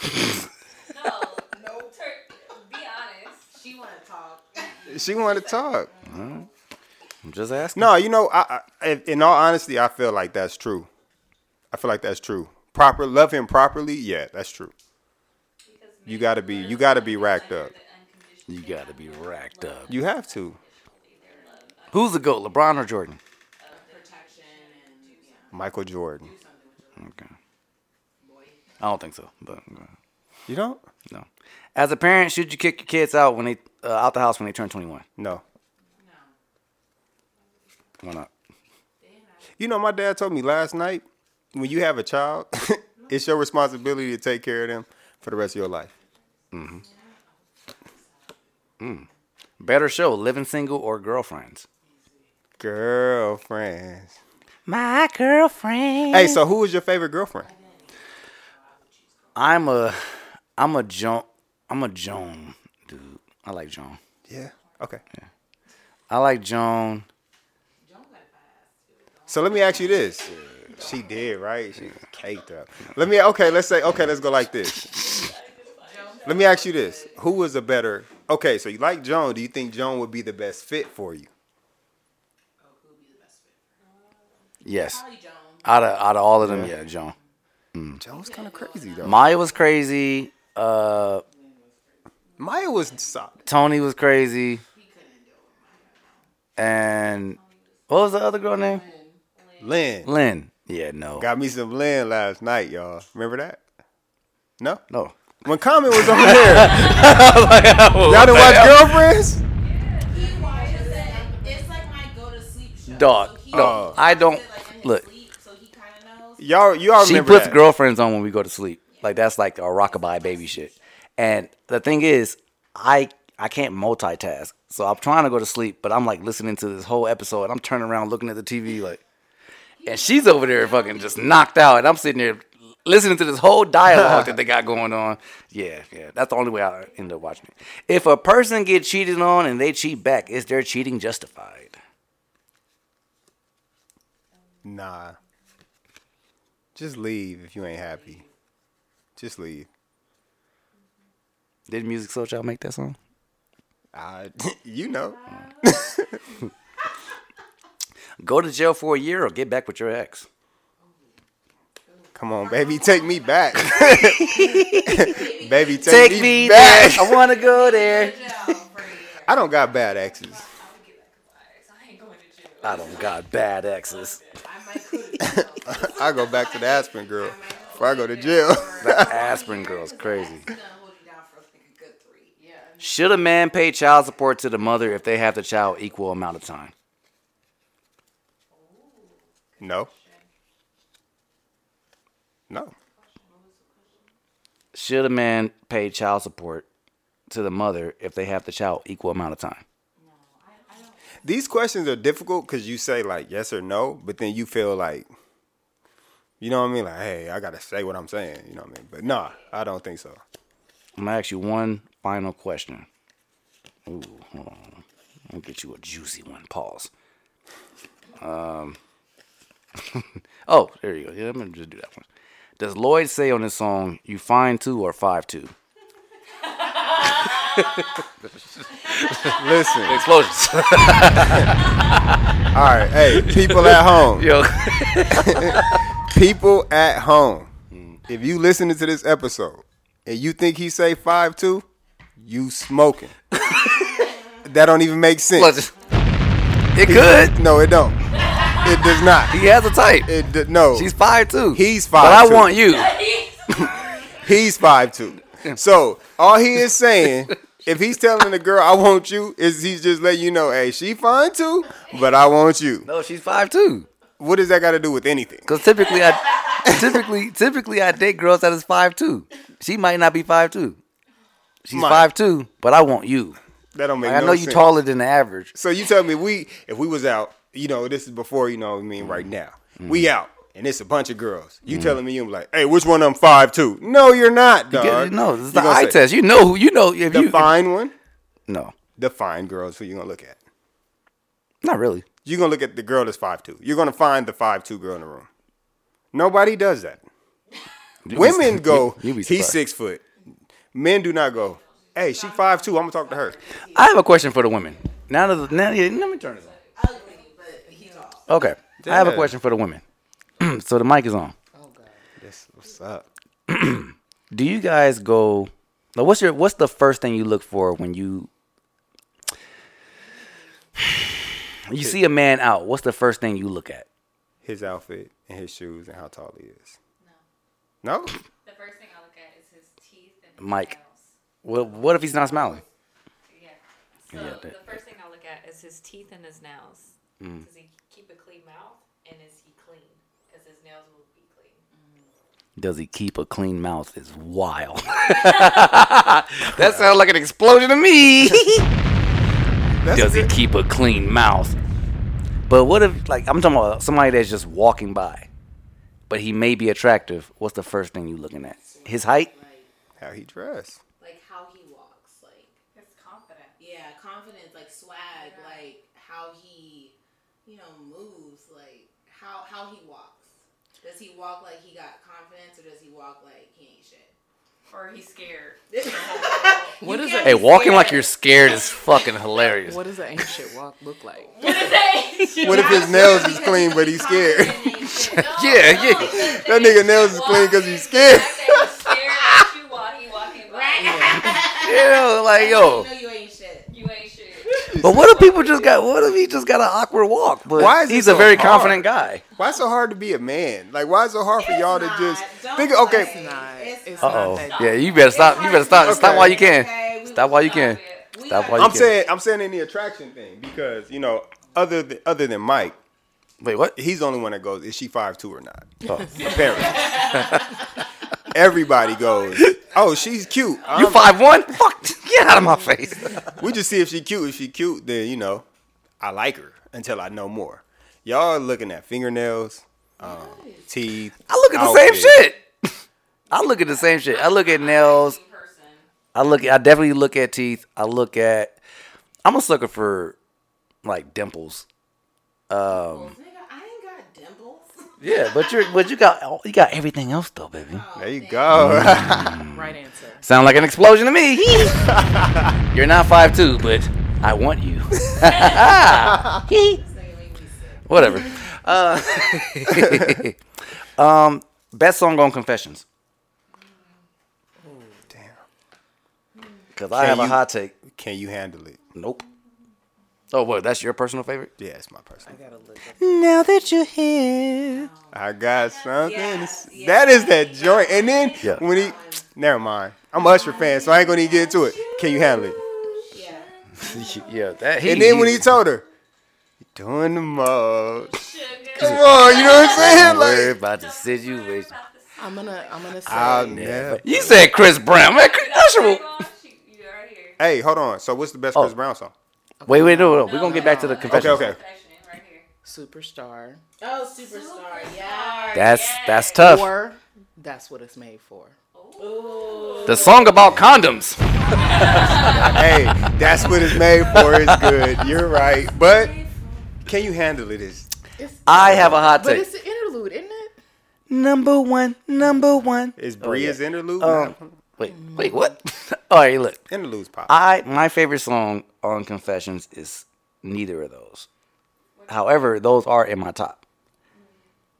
No, no. Tur- be honest. She want to talk. She want to talk. I'm just asking. No, you know, I, I, in- in all honesty, I feel like that's true. I feel like that's true. Proper love him properly, yeah, that's true. You gotta be, you gotta be racked up. You gotta be racked up. You have to. Who's the goat, LeBron or Jordan? Michael Jordan. Okay. I don't think so, but uh, You don't? no. As a parent, should you kick your kids out when they uh, out the house when they turn 21? No. No. Why not? You know, my dad told me last night, when you have a child, it's your responsibility to take care of them for the rest of your life. Mm-hmm. Mm. Better show, living single or girlfriends? Girlfriends. My girlfriend. Hey, so who is your favorite girlfriend? I'm a, I'm a Joan, I'm a Joan dude. I like Joan. Yeah. Okay. I like Joan. Joan got fast. So let me ask you this. She did, right? She caked up. Let me okay, let's say okay, let's go like this. Let me ask you this. Who was a better Okay, so you like Joan. Do you think Joan would be the best fit for you? Yes. Out of out of all of them, yeah, Joan. Joan was kind of crazy though. Maya was crazy. Uh, Maya was solid. Toni was crazy. And what was the other girl name? Lynn. Lynn. Yeah, no. Got me some Lynn last night, y'all. Remember that? No? No. When Common was over there. y'all didn't watch Girlfriends? It's like my go to sleep show. Dog. No, I don't. Look, Y'all, you all she remember puts that. girlfriends on when we go to sleep. Like that's like a rockabye baby shit. And the thing is, I I can't multitask. So I'm trying to go to sleep, but I'm like listening to this whole episode. And I'm turning around looking at the TV like, and she's over there fucking just knocked out, and I'm sitting there listening to this whole dialogue that they got going on. Yeah, yeah, that's the only way I end up watching it. If a person get cheated on and they cheat back, is their cheating justified? Nah. Just leave if you ain't happy. Just leave. Did Musiq Soulchild make that song? I, you know. Go to jail for a year or get back with your ex. Come on, baby, take me back. baby, take, Take me, me back. there. I want to go there. I don't got bad exes. I don't got bad exes. I go back to the aspirin girl before I go to jail. The aspirin girl's crazy. Should a man pay child support to the mother if they have the child equal amount of time? no. No. Should a man pay child support to the mother if they have the child equal amount of time? These questions are difficult because you say like yes or no, but then you feel like, you know what I mean? Like, hey, I gotta say what I'm saying. You know what I mean? But nah, I don't think so. I'm gonna ask you one final question. Ooh, hold on. I'll get you a juicy one. Pause. Um. oh, there you go. Yeah, I'm gonna just do that one. Does Lloyd say on his song, "You fine two or five two? Listen. Explosions. All right, hey, people at home. Yo. people at home. Mm. If you listening to this episode and you think he say five two, you smoking. that don't even make sense. It could. No, it don't. It does not. He has a type. It d- no. She's five two. He's five. But I want you. He's five two. So all he is saying if he's telling the girl I want you, is he's just letting you know, hey, she fine too, but I want you. No, she's five two. What does that got to do with anything? Because typically, I typically typically I date girls that is five two. She might not be five two. She's Might. five two, but I want you. That don't make. Like, I no know you sense. taller than the average. So you tell me we if we was out, you know, this is before, you know, what I mean, right mm-hmm. now. Mm-hmm. We out. And it's a bunch of girls. You mm-hmm. telling me you like, hey, which one of them five two? No, you're not, dog. no, this is You the eye say, test. You know who you know if the you fine one, No, the fine girls who you gonna look at. not really. You're gonna look at the girl that's five two. You're gonna find the five two girl in the room. Nobody does that. Women go, he's six foot. Men do not go, hey, she five two. I'm gonna talk to her. I have a question for the women. Now that the, now yeah, let me turn this on. Okay, I have a question for the women. so the mic is on. Oh god. This what's up? Do you guys go? Like, what's your what's the first thing you look for when you you see a man out? What's the first thing you look at? His outfit and his shoes and how tall he is. No. No. The first thing I look at is his teeth and his Mike. nails. What what if he's not smiling? Yeah. So Yeah, the first thing I look at is his teeth and his nails. Mm. Does he keep a clean mouth? And is he clean? Because his nails will be clean. Does he keep a clean mouth? Is wild. that sounds like an explosion to me. Does he keep a clean mouth? But what if, like, I'm talking about somebody that's just walking by, but he may be attractive. What's the first thing you looking at? His height? How he dressed. Like how he walks, like It's confident. yeah, confidence, like swag, like how he, you know, moves, like how how he walks. Does he walk like he got confidence, or does he walk like he ain't shit? Or he's scared. What is can't Hey, walking like you're scared is fucking hilarious. What does an ancient walk look like? What if his nails is clean but he's scared? yeah, yeah. That nigga nails is clean because he's scared. you walk, he walking by. You know, like, yo. You know you ain't shit. You ain't shit. But what if people just got, what if he just got an awkward walk? But Why is it he's a very hard? confident guy. Why so hard to be a man? Like, why is it so hard for y'all to just Don't think? play. Okay, it's Uh not oh. Yeah, you better stop. You better stop. Stop while you can. Okay, Stop while you can. Stop while you I'm can. saying I'm saying in the attraction thing because you know other than other than Mike, Wait, what? he's the only one that goes. Is she five two or not? Oh. Apparently, everybody goes. Oh, she's cute. You I'm- five one? Fuck! Get out of my face. We just see if she cute. If she cute, then you know, I like her until I know more. Y'all are looking at fingernails, um, teeth. I look at the outfit. same shit. I look at the same shit. I look at nails. I look. I definitely look at teeth. I look at. I'm a sucker for like dimples. Um. Nigga, I ain't got dimples. Yeah, but you're but you got you got everything else though, baby. There you go. right answer. Sound like an explosion to me. you're not five two, but I want you. Whatever. Uh, um, best song on Confessions. Damn. Because I Can have a you- hot take. Can you handle it? Nope. Oh, what? That's your personal favorite? Yeah, it's my personal. Favorite. Now that you're here. I got something. to s- That is that joint. And then Yeah. when he, never mind. I'm a Usher fan, so I ain't gonna even get into it. Can you handle it? yeah, that. He, and then when he told her, "You're doing the most." Come on, you know what I'm saying? Don't worry Like, about the situation. I'm gonna I'm gonna say I'll never. You said Chris Brown, man. Chris- Usher. will- Hey, hold on. So what's the best Oh. Chris Brown song? Wait, wait, no, no. We're gonna get back to the confession. Okay, confessions. okay. superstar. Oh, superstar. Yeah. That's that's tough. Or that's what it's made for. The song about condoms. hey, that's what it's made for. It's good. You're right. But can you handle it? Is I have a hot take. But take. it's an interlude, isn't it? Number one, number one. is Oh, Bria's yeah. interlude? Um, wait, wait, what? All right, look. in the Interludes pop. I my favorite song on Confessions is neither of those. However, those are in my top.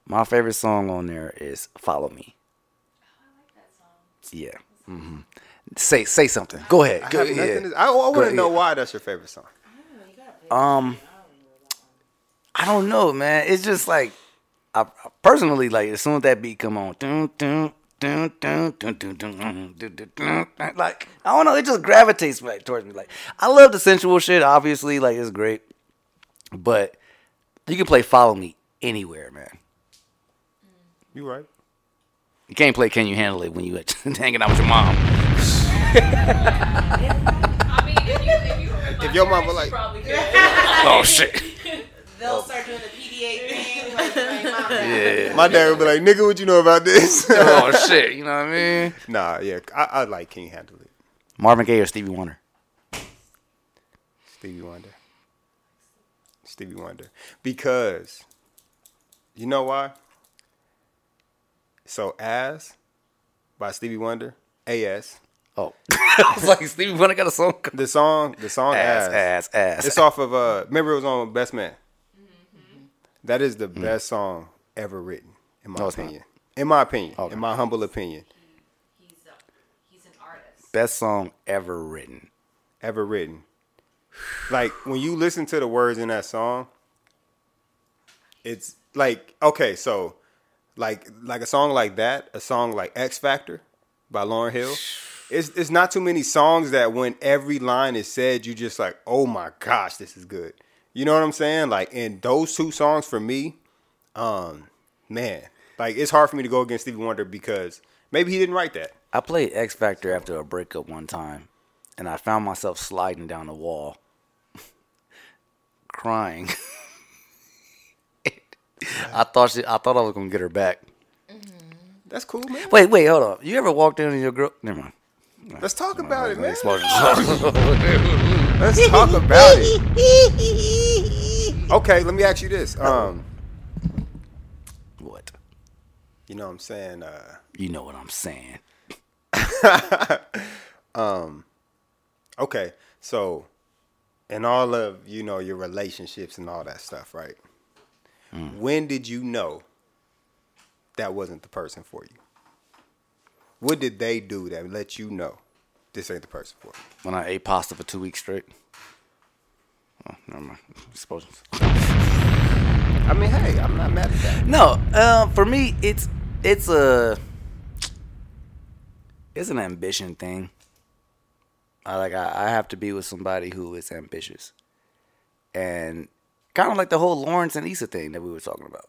My favorite song on there is "Follow Me." Yeah. hmm Say say something. Go ahead. I Go have ahead. to- I, I want to know ahead. why that's your favorite song. Um, I don't know, man. It's just like I, I personally like as soon as that beat come on, dun, dun, like I don't know, it just gravitates back towards me. Like I love the sensual shit, obviously, like it's great, but you can play "Follow Me" anywhere, man. You right. You can't play "Can You Handle It" when you hanging out with your mom. I mean, if, you, if, you if your mom were like, "Oh shit." They'll start doing the PDA thing. Like, like, mom, Yeah. my dad would be like, "Nigga, what you know about this?" oh shit, you know what I mean? Nah, yeah, I, I like King Handle It. Marvin Gaye or Stevie Wonder? Stevie Wonder. Stevie Wonder. Because you know why? So As by Stevie Wonder, AS. Oh. I was like, Stevie Wonder got a song. The song, the song Ass, As. ass, ass. It's off of uh remember it was on Best Man. That is the hmm. best song ever written, in my No, it's not. opinion. In my opinion. In my humble opinion. he's an artist Best song ever written. Ever written. Like when you listen to the words in that song, it's like okay, so like like a song like that, a song like X Factor by Lauryn Hill. It's it's not too many songs that when every line is said, you just like, oh my gosh, this is good. You know what I'm saying? Like in those two songs for me, um, man, like it's hard for me to go against Stevie Wonder because maybe he didn't write that. I played X Factor after a breakup one time, and I found myself sliding down the wall, crying. I thought she, I thought I was gonna get her back. That's cool, man. Wait, wait, hold on. You ever walked in on your girl? Never mind. Let's talk about it, man. Let's talk about it. Okay, let me ask you this. Um, what? You know what I'm saying? Uh, You know what I'm saying? um, okay, so in all of you know your relationships and all that stuff, right? When did you know that wasn't the person for you? What did they do that let you know this ain't the person for you? When I ate pasta for two weeks straight. Oh, never mind. I mean, hey, I'm not mad at that. No, uh, for me, it's it's a it's an ambition thing. I like I, I have to be with somebody who is ambitious, and kind of like the whole Lawrence and Issa thing that we were talking about.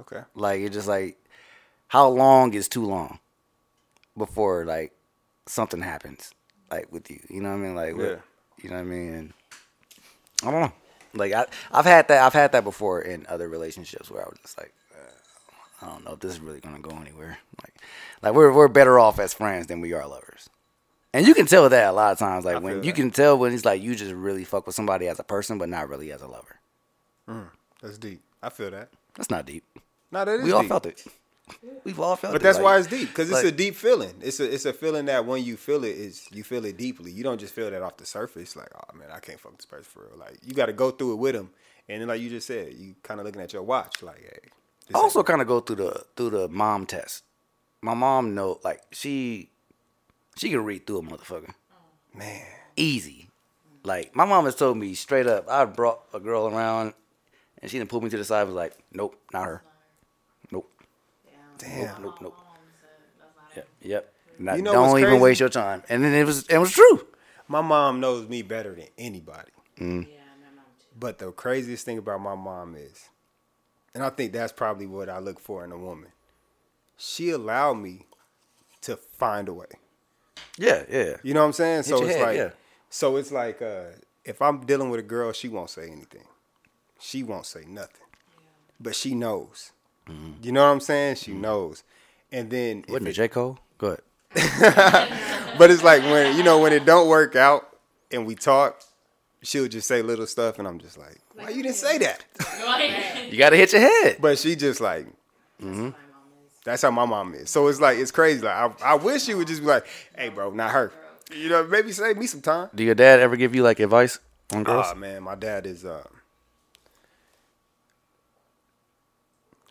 Okay. Like it's just like how long is too long before like something happens like with you. You know what I mean? Like what- you know what I mean? And I don't know. Like I I've had that I've had that before in other relationships where I was just like uh, I don't know if this is really gonna go anywhere. Like like we're we're better off as friends than we are lovers. And you can tell that a lot of times. Like I when you that. can tell when it's like you just really fuck with somebody as a person, but not really as a lover. Mm, that's deep. I feel that. That's not deep. No, that is we all deep. felt it. We've all felt it. But that's like- why it's deep because it's a deep feeling. It's a it's a feeling that when you feel it is you feel it deeply. You don't just feel that off the surface. Like oh man, I can't fuck this person for real. Like you got to go through it with them, and then like you just said, you kind of looking at your watch like hey. I also kind of go through the through the mom test. My mom know like she she can read through a motherfucker. Man. Easy. Like my mom has told me straight up, I brought a girl around and she didn't pull me to the side was like, Nope, not her. Nope. Damn. Nope, nope, nope. Yep. Yep. Not, You know don't even crazy? waste your time. And then it was it was true. My mom knows me better than anybody. Mm. But the craziest thing about my mom is, and I think that's probably what I look for in a woman. She allowed me to find a way. Yeah, yeah. You know what I'm saying? Hit So your it's head, like, yeah. so it's like, uh, if I'm dealing with a girl, she won't say anything. She won't say nothing, but she knows. You know what I'm saying? She knows. And then, if Wasn't it it- J. Cole? Go ahead. but it's like when you know when it don't work out and we talk, she'll just say little stuff, and I'm just like, why you didn't say that? You gotta hit your head. But she just like, mm-hmm. That's how my mom is. So it's like it's crazy. Like I, I wish she would just be like, hey, bro, not her. You know, maybe save me some time. Do your dad ever give you like advice on girls? Ah man, my dad is. Uh,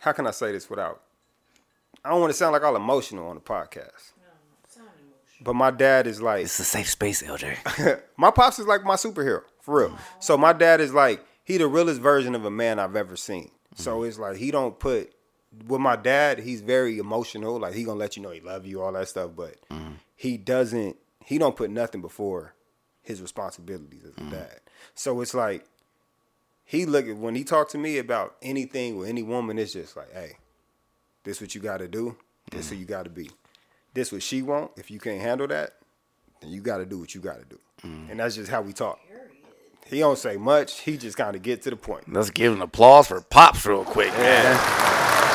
how can I say this without? I don't want to sound like all emotional on the podcast. But my dad is like it's a safe space, LJ. my pops is like my superhero for real. So my dad is like he the realest version of a man I've ever seen. So mm-hmm. it's like he don't put with my dad, he's very emotional. Like he gonna let you know he love you, all that stuff. But mm-hmm. he doesn't. He don't put nothing before his responsibilities as a mm-hmm. dad. So it's like he look at when he talked to me about anything with any woman. It's just like, hey, this what you got to do. This who mm-hmm. you got to be. This what she want. If you can't handle that, then you got to do what you got to do. Mm. And that's just how we talk. He don't say much. He just kind of get to the point. Let's give an applause for Pops real quick. Yeah.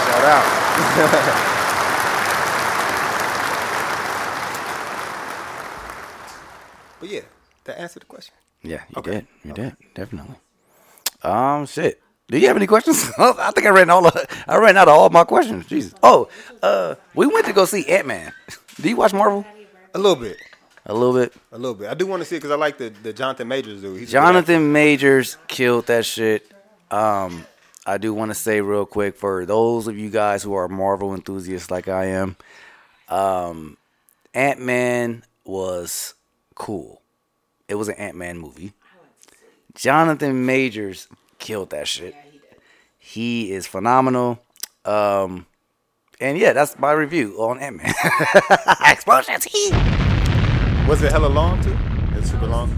Shout out. but yeah, that answered the question. Yeah, you did. You did definitely. Um, shit. Do you have any questions? I think I ran all. Of, I ran out of all my questions. Jesus. Oh, uh, we went to go see Ant Man. Do you watch Marvel? A little bit. A little bit. A little bit. I do want to see it because I like the, the Jonathan Majors dude. He's Jonathan Majors killed that shit. Um, I do want to say real quick for those of you guys who are Marvel enthusiasts like I am, um, Ant Man was cool. It was an Ant Man movie. Jonathan Majors killed that shit. He is phenomenal. Um, and yeah, that's my review on Ant Man. Explosions. actor. Was it hella long too? It's super long.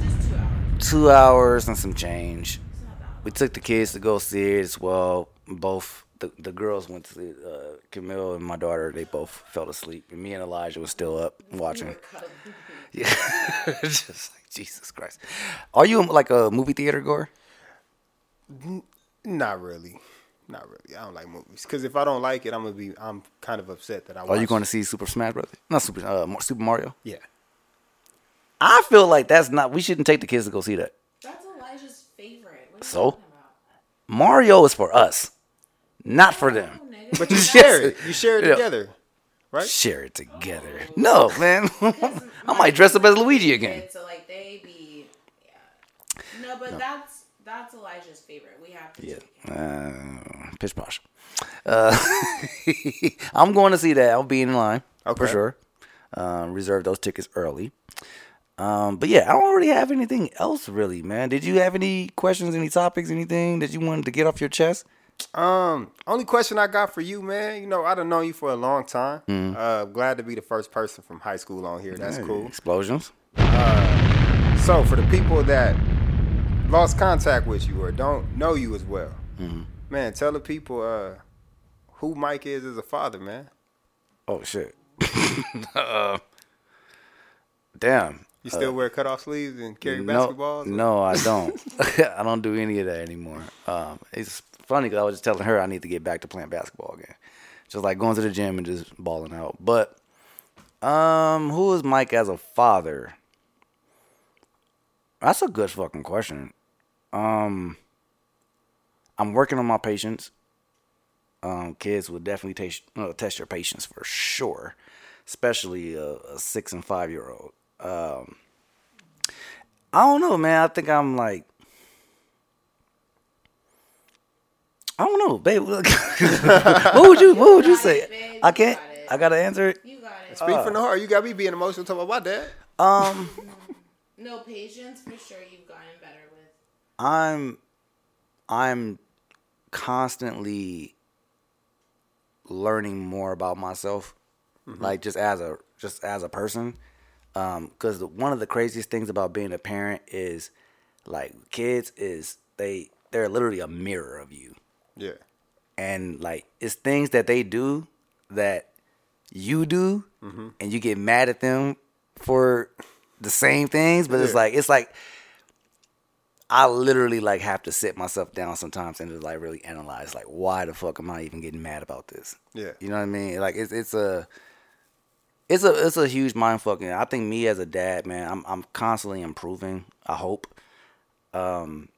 two hours and some change. We took the kids to go see it as well. Both the, the girls went to see it. Uh, Camille and my daughter, they both fell asleep. And me and Elijah was still up watching. Yeah. Just like Jesus Christ. Are you like a movie theater goer? N- Not really. Not really. I don't like movies because if I don't like it, I'm gonna be. I'm kind of upset that I. Are you going to see Super Smash Brothers? Not Super uh, Super Mario. Yeah. I feel like that's not. We shouldn't take the kids to go see that. That's Elijah's favorite. What are you So talking Mario is for us, not for them. But you share it. You share it together, right? Share it together. No, man. I might dress up as Luigi again. So like they be, yeah. No, but that's that's Elijah's favorite. We have to. Yeah. Uh, pitch posh. Uh, I'm going to see that. I'll be in line okay. for sure. Um, reserve those tickets early. Um, but yeah, I don't really have anything else really, man. Did you have any questions, any topics, anything that you wanted to get off your chest? Um, only question I got for you, man. You know, I done known you for a long time. Mhm. Uh, glad to be the first person from high school on here. That's Hey, cool. Explosions. Uh, so for the people that lost contact with you or don't know you as well, Mhm. man, tell the people uh, who Mike is as a father, man. Oh shit. uh, damn. You still Uh, wear cutoff sleeves and carry no, basketballs? No, I don't. I don't do any of that anymore. Um, it's funny because I was just telling her I need to get back to playing basketball again, just like going to the gym and just balling out. But um, who is Mike as a father? That's a good fucking question. Um, I'm working on my patience. Um, kids will definitely test uh, test your patience for sure, especially a, a six and five year old. Um, I don't know, man. I think I'm like, I don't know, babe. Look. what would you What would you say? I can't. I gotta answer it. You got it. Speak from the heart. You got me being emotional talking about my dad. Um, No patience for sure. You've gotten better with. I'm, I'm constantly learning more about myself, Mhm. like just as a just as a person. Because one of the craziest things about being a parent is, like, kids is they they're literally a mirror of you. Yeah. and like it's things that they do that you do Mhm. and you get mad at them for the same things but it's like it's like i literally like have to sit myself down sometimes and just like really analyze like why the fuck am i even getting mad about this Yeah. you know what i mean like it's it's a it's a it's a huge mind fucking i think me as a dad man i'm i'm constantly improving i hope um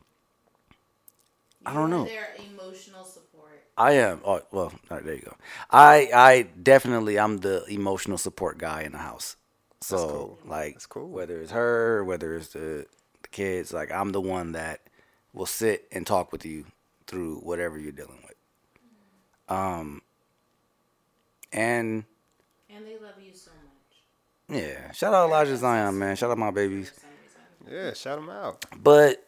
i don't know Their emotional support. I am. Oh well, all right, there you go. I I definitely I'm the emotional support guy in the house. So cool. like, That's cool. whether it's her, whether it's the, the kids, like I'm the one that will sit and talk with you through whatever you're dealing with. Um. And And they love you so much. yeah, shout out Elijah Zion, man. Shout out my babies. Yeah, shout them out. But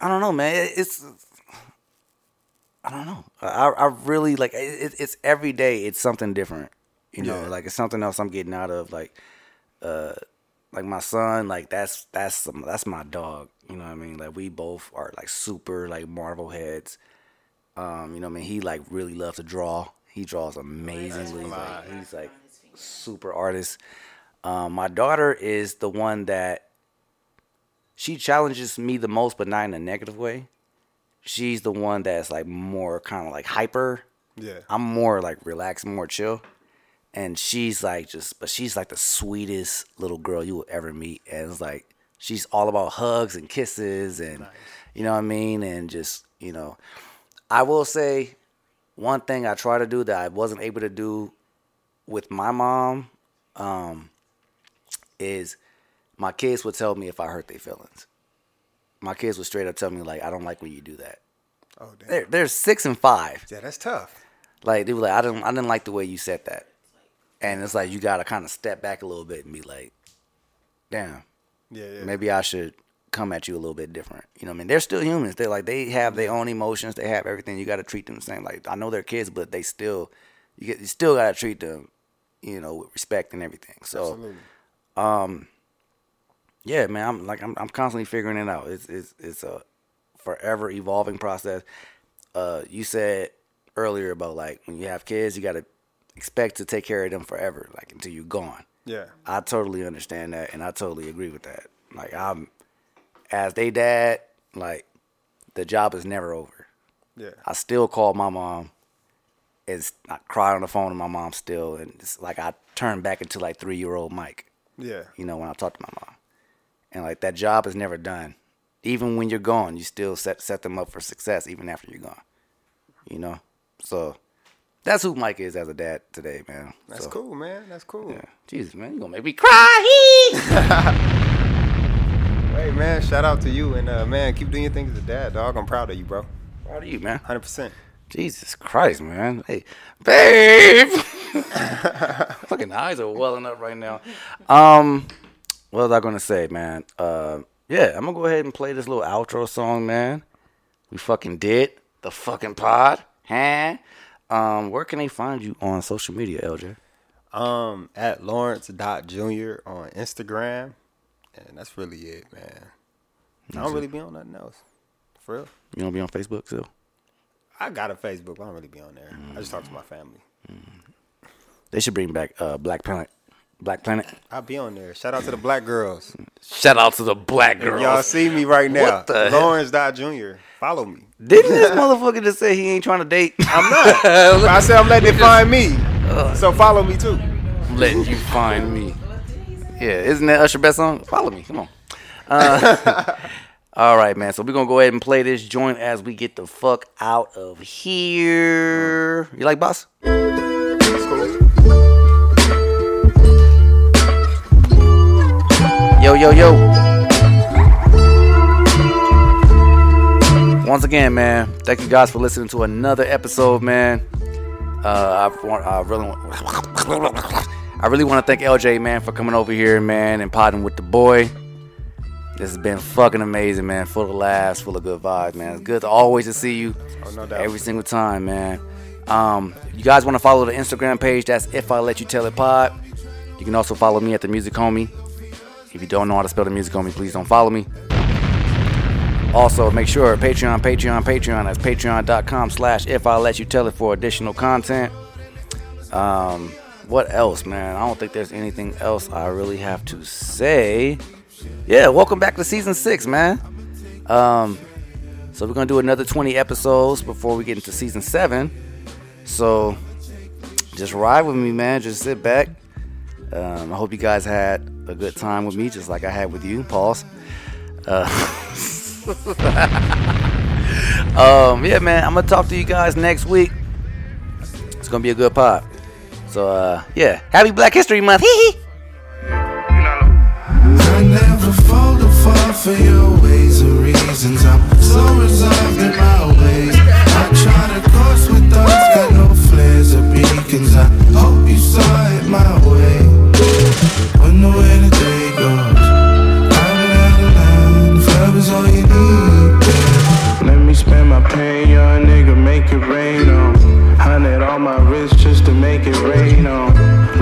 I don't know, man. It's I don't know. I I really like it, it's every day. It's something different. You know, Yeah. like it's something else I'm getting out of. Like, uh, like my son. Like that's that's some, that's my dog. You know what I mean? Like we both are like super like Marvel heads. Um, you know what I mean? He like really loves to draw. He draws amazingly. Like, he's like super artist. Um, my daughter is the one that she challenges me the most, but not in a negative way. She's the one that's like more kind of like hyper. Yeah. I'm more like relaxed, more chill. And she's like just, but she's like the sweetest little girl you will ever meet. And it's like, she's all about hugs and kisses and, you know what I mean? And just, you know, I will say one thing I try to do that I wasn't able to do with my mom um, is my kids would tell me if I hurt their feelings. My kids would straight up tell me like, I don't like when you do that. Oh damn. They're, they're six and five. Yeah, that's tough. Like they were like, I didn't, I didn't like the way you said that, and it's like you gotta kind of step back a little bit and be like, damn, Yeah, yeah. maybe I should come at you a little bit different. You know what I mean? They're still humans. They're like they have their own emotions. They have everything. You got to treat them the same. Like I know they're kids, but they still you get you still got to treat them, you know, with respect and everything. So, Absolutely. um, yeah, man, I'm like I'm I'm constantly figuring it out. It's it's it's a forever evolving process. Uh, you said earlier about like when you have kids, you got to expect to take care of them forever, like until you're gone. Yeah. I totally understand that, and I totally agree with that. Like I'm, as they dad, like the job is never over. Yeah. I still call my mom. It's I cry on the phone to my mom still, and it's like I turn back into like three year old Mike. Yeah. You know when I talk to my mom, and like that job is never done. Even when you're gone, you still set set them up for success even after you're gone. You know, so that's who Mike is as a dad today, man. That's So, cool, man. That's cool. Yeah. Jesus, man, you gonna make me cry. Hey, man, shout out to you. And, uh, man, keep doing your thing as a dad, dog. I'm proud of you, bro. Proud of you, man. 100%. Jesus Christ, man. Hey, babe. Fucking eyes are welling up right now. Um, what was I gonna say, man? Uh, yeah, I'm gonna go ahead and play this little outro song, man. We fucking did the fucking pod, huh? Um, where can they find you on social media, LJ? Um, at Lawrence.Junior on Instagram. And that's really it, man. I don't it. really be on nothing else. For real. You don't be on Facebook still? I got a Facebook, but I don't really be on there. I just talk to my family. They should bring back uh Black Planet. Black Planet. I'll be on there. Shout out to the black girls. Shout out to the black If girls. y'all see me right now. What the hell? Follow me. Didn't this motherfucker just say he ain't trying to date? I'm not. I said I'm letting it find me. So follow me too. I'm letting you find me. Yeah, isn't that Usher best song? Follow me, come on. Uh, all right, man. So we're gonna go ahead and play this joint as we get the fuck out of here. You like boss? Yo, yo, yo. Once again, man, thank you guys for listening to another episode, man. Uh, I, want, I really want, I really want to thank LJ, man, for coming over here, man, and potting with the boy. This has been fucking amazing, man. Full of laughs, full of good vibes, man. It's good to always to see you Oh, no doubt. every single time, man. Um, you guys want to follow the Instagram page? That's if I let you tell it pod. You can also follow me at the Music Homie. If you don't know how to spell the Music Homie, please don't follow me. Also, make sure Patreon, Patreon, Patreon. That's patreon.com slash if I let you tell it for additional content. Um, what else, man? I don't think there's anything else I really have to say. Yeah, welcome back to season six, man. Um, so we're gonna do another 20 episodes before we get into season seven. So just ride with me, man. Just sit back. Um, I hope you guys had a good time with me, just like I had with you. Pause. Uh, um, yeah, man. I'm gonna talk to you guys next week. It's gonna be a good pod. So, uh, yeah. Happy Black History Month. Hee hee. spend my pain, young nigga, make it rain on. Hundred on my wrist just to make it rain on.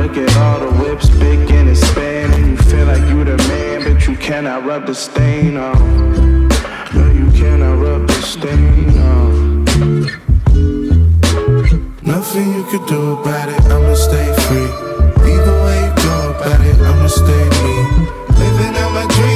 Look at all the whips, big and expanding. You feel like you the man, but you cannot rub the stain off. No, you cannot rub the stain off. Nothing you could do about it, I'ma stay free. Either way you go about it, I'ma stay me. Living out my dream.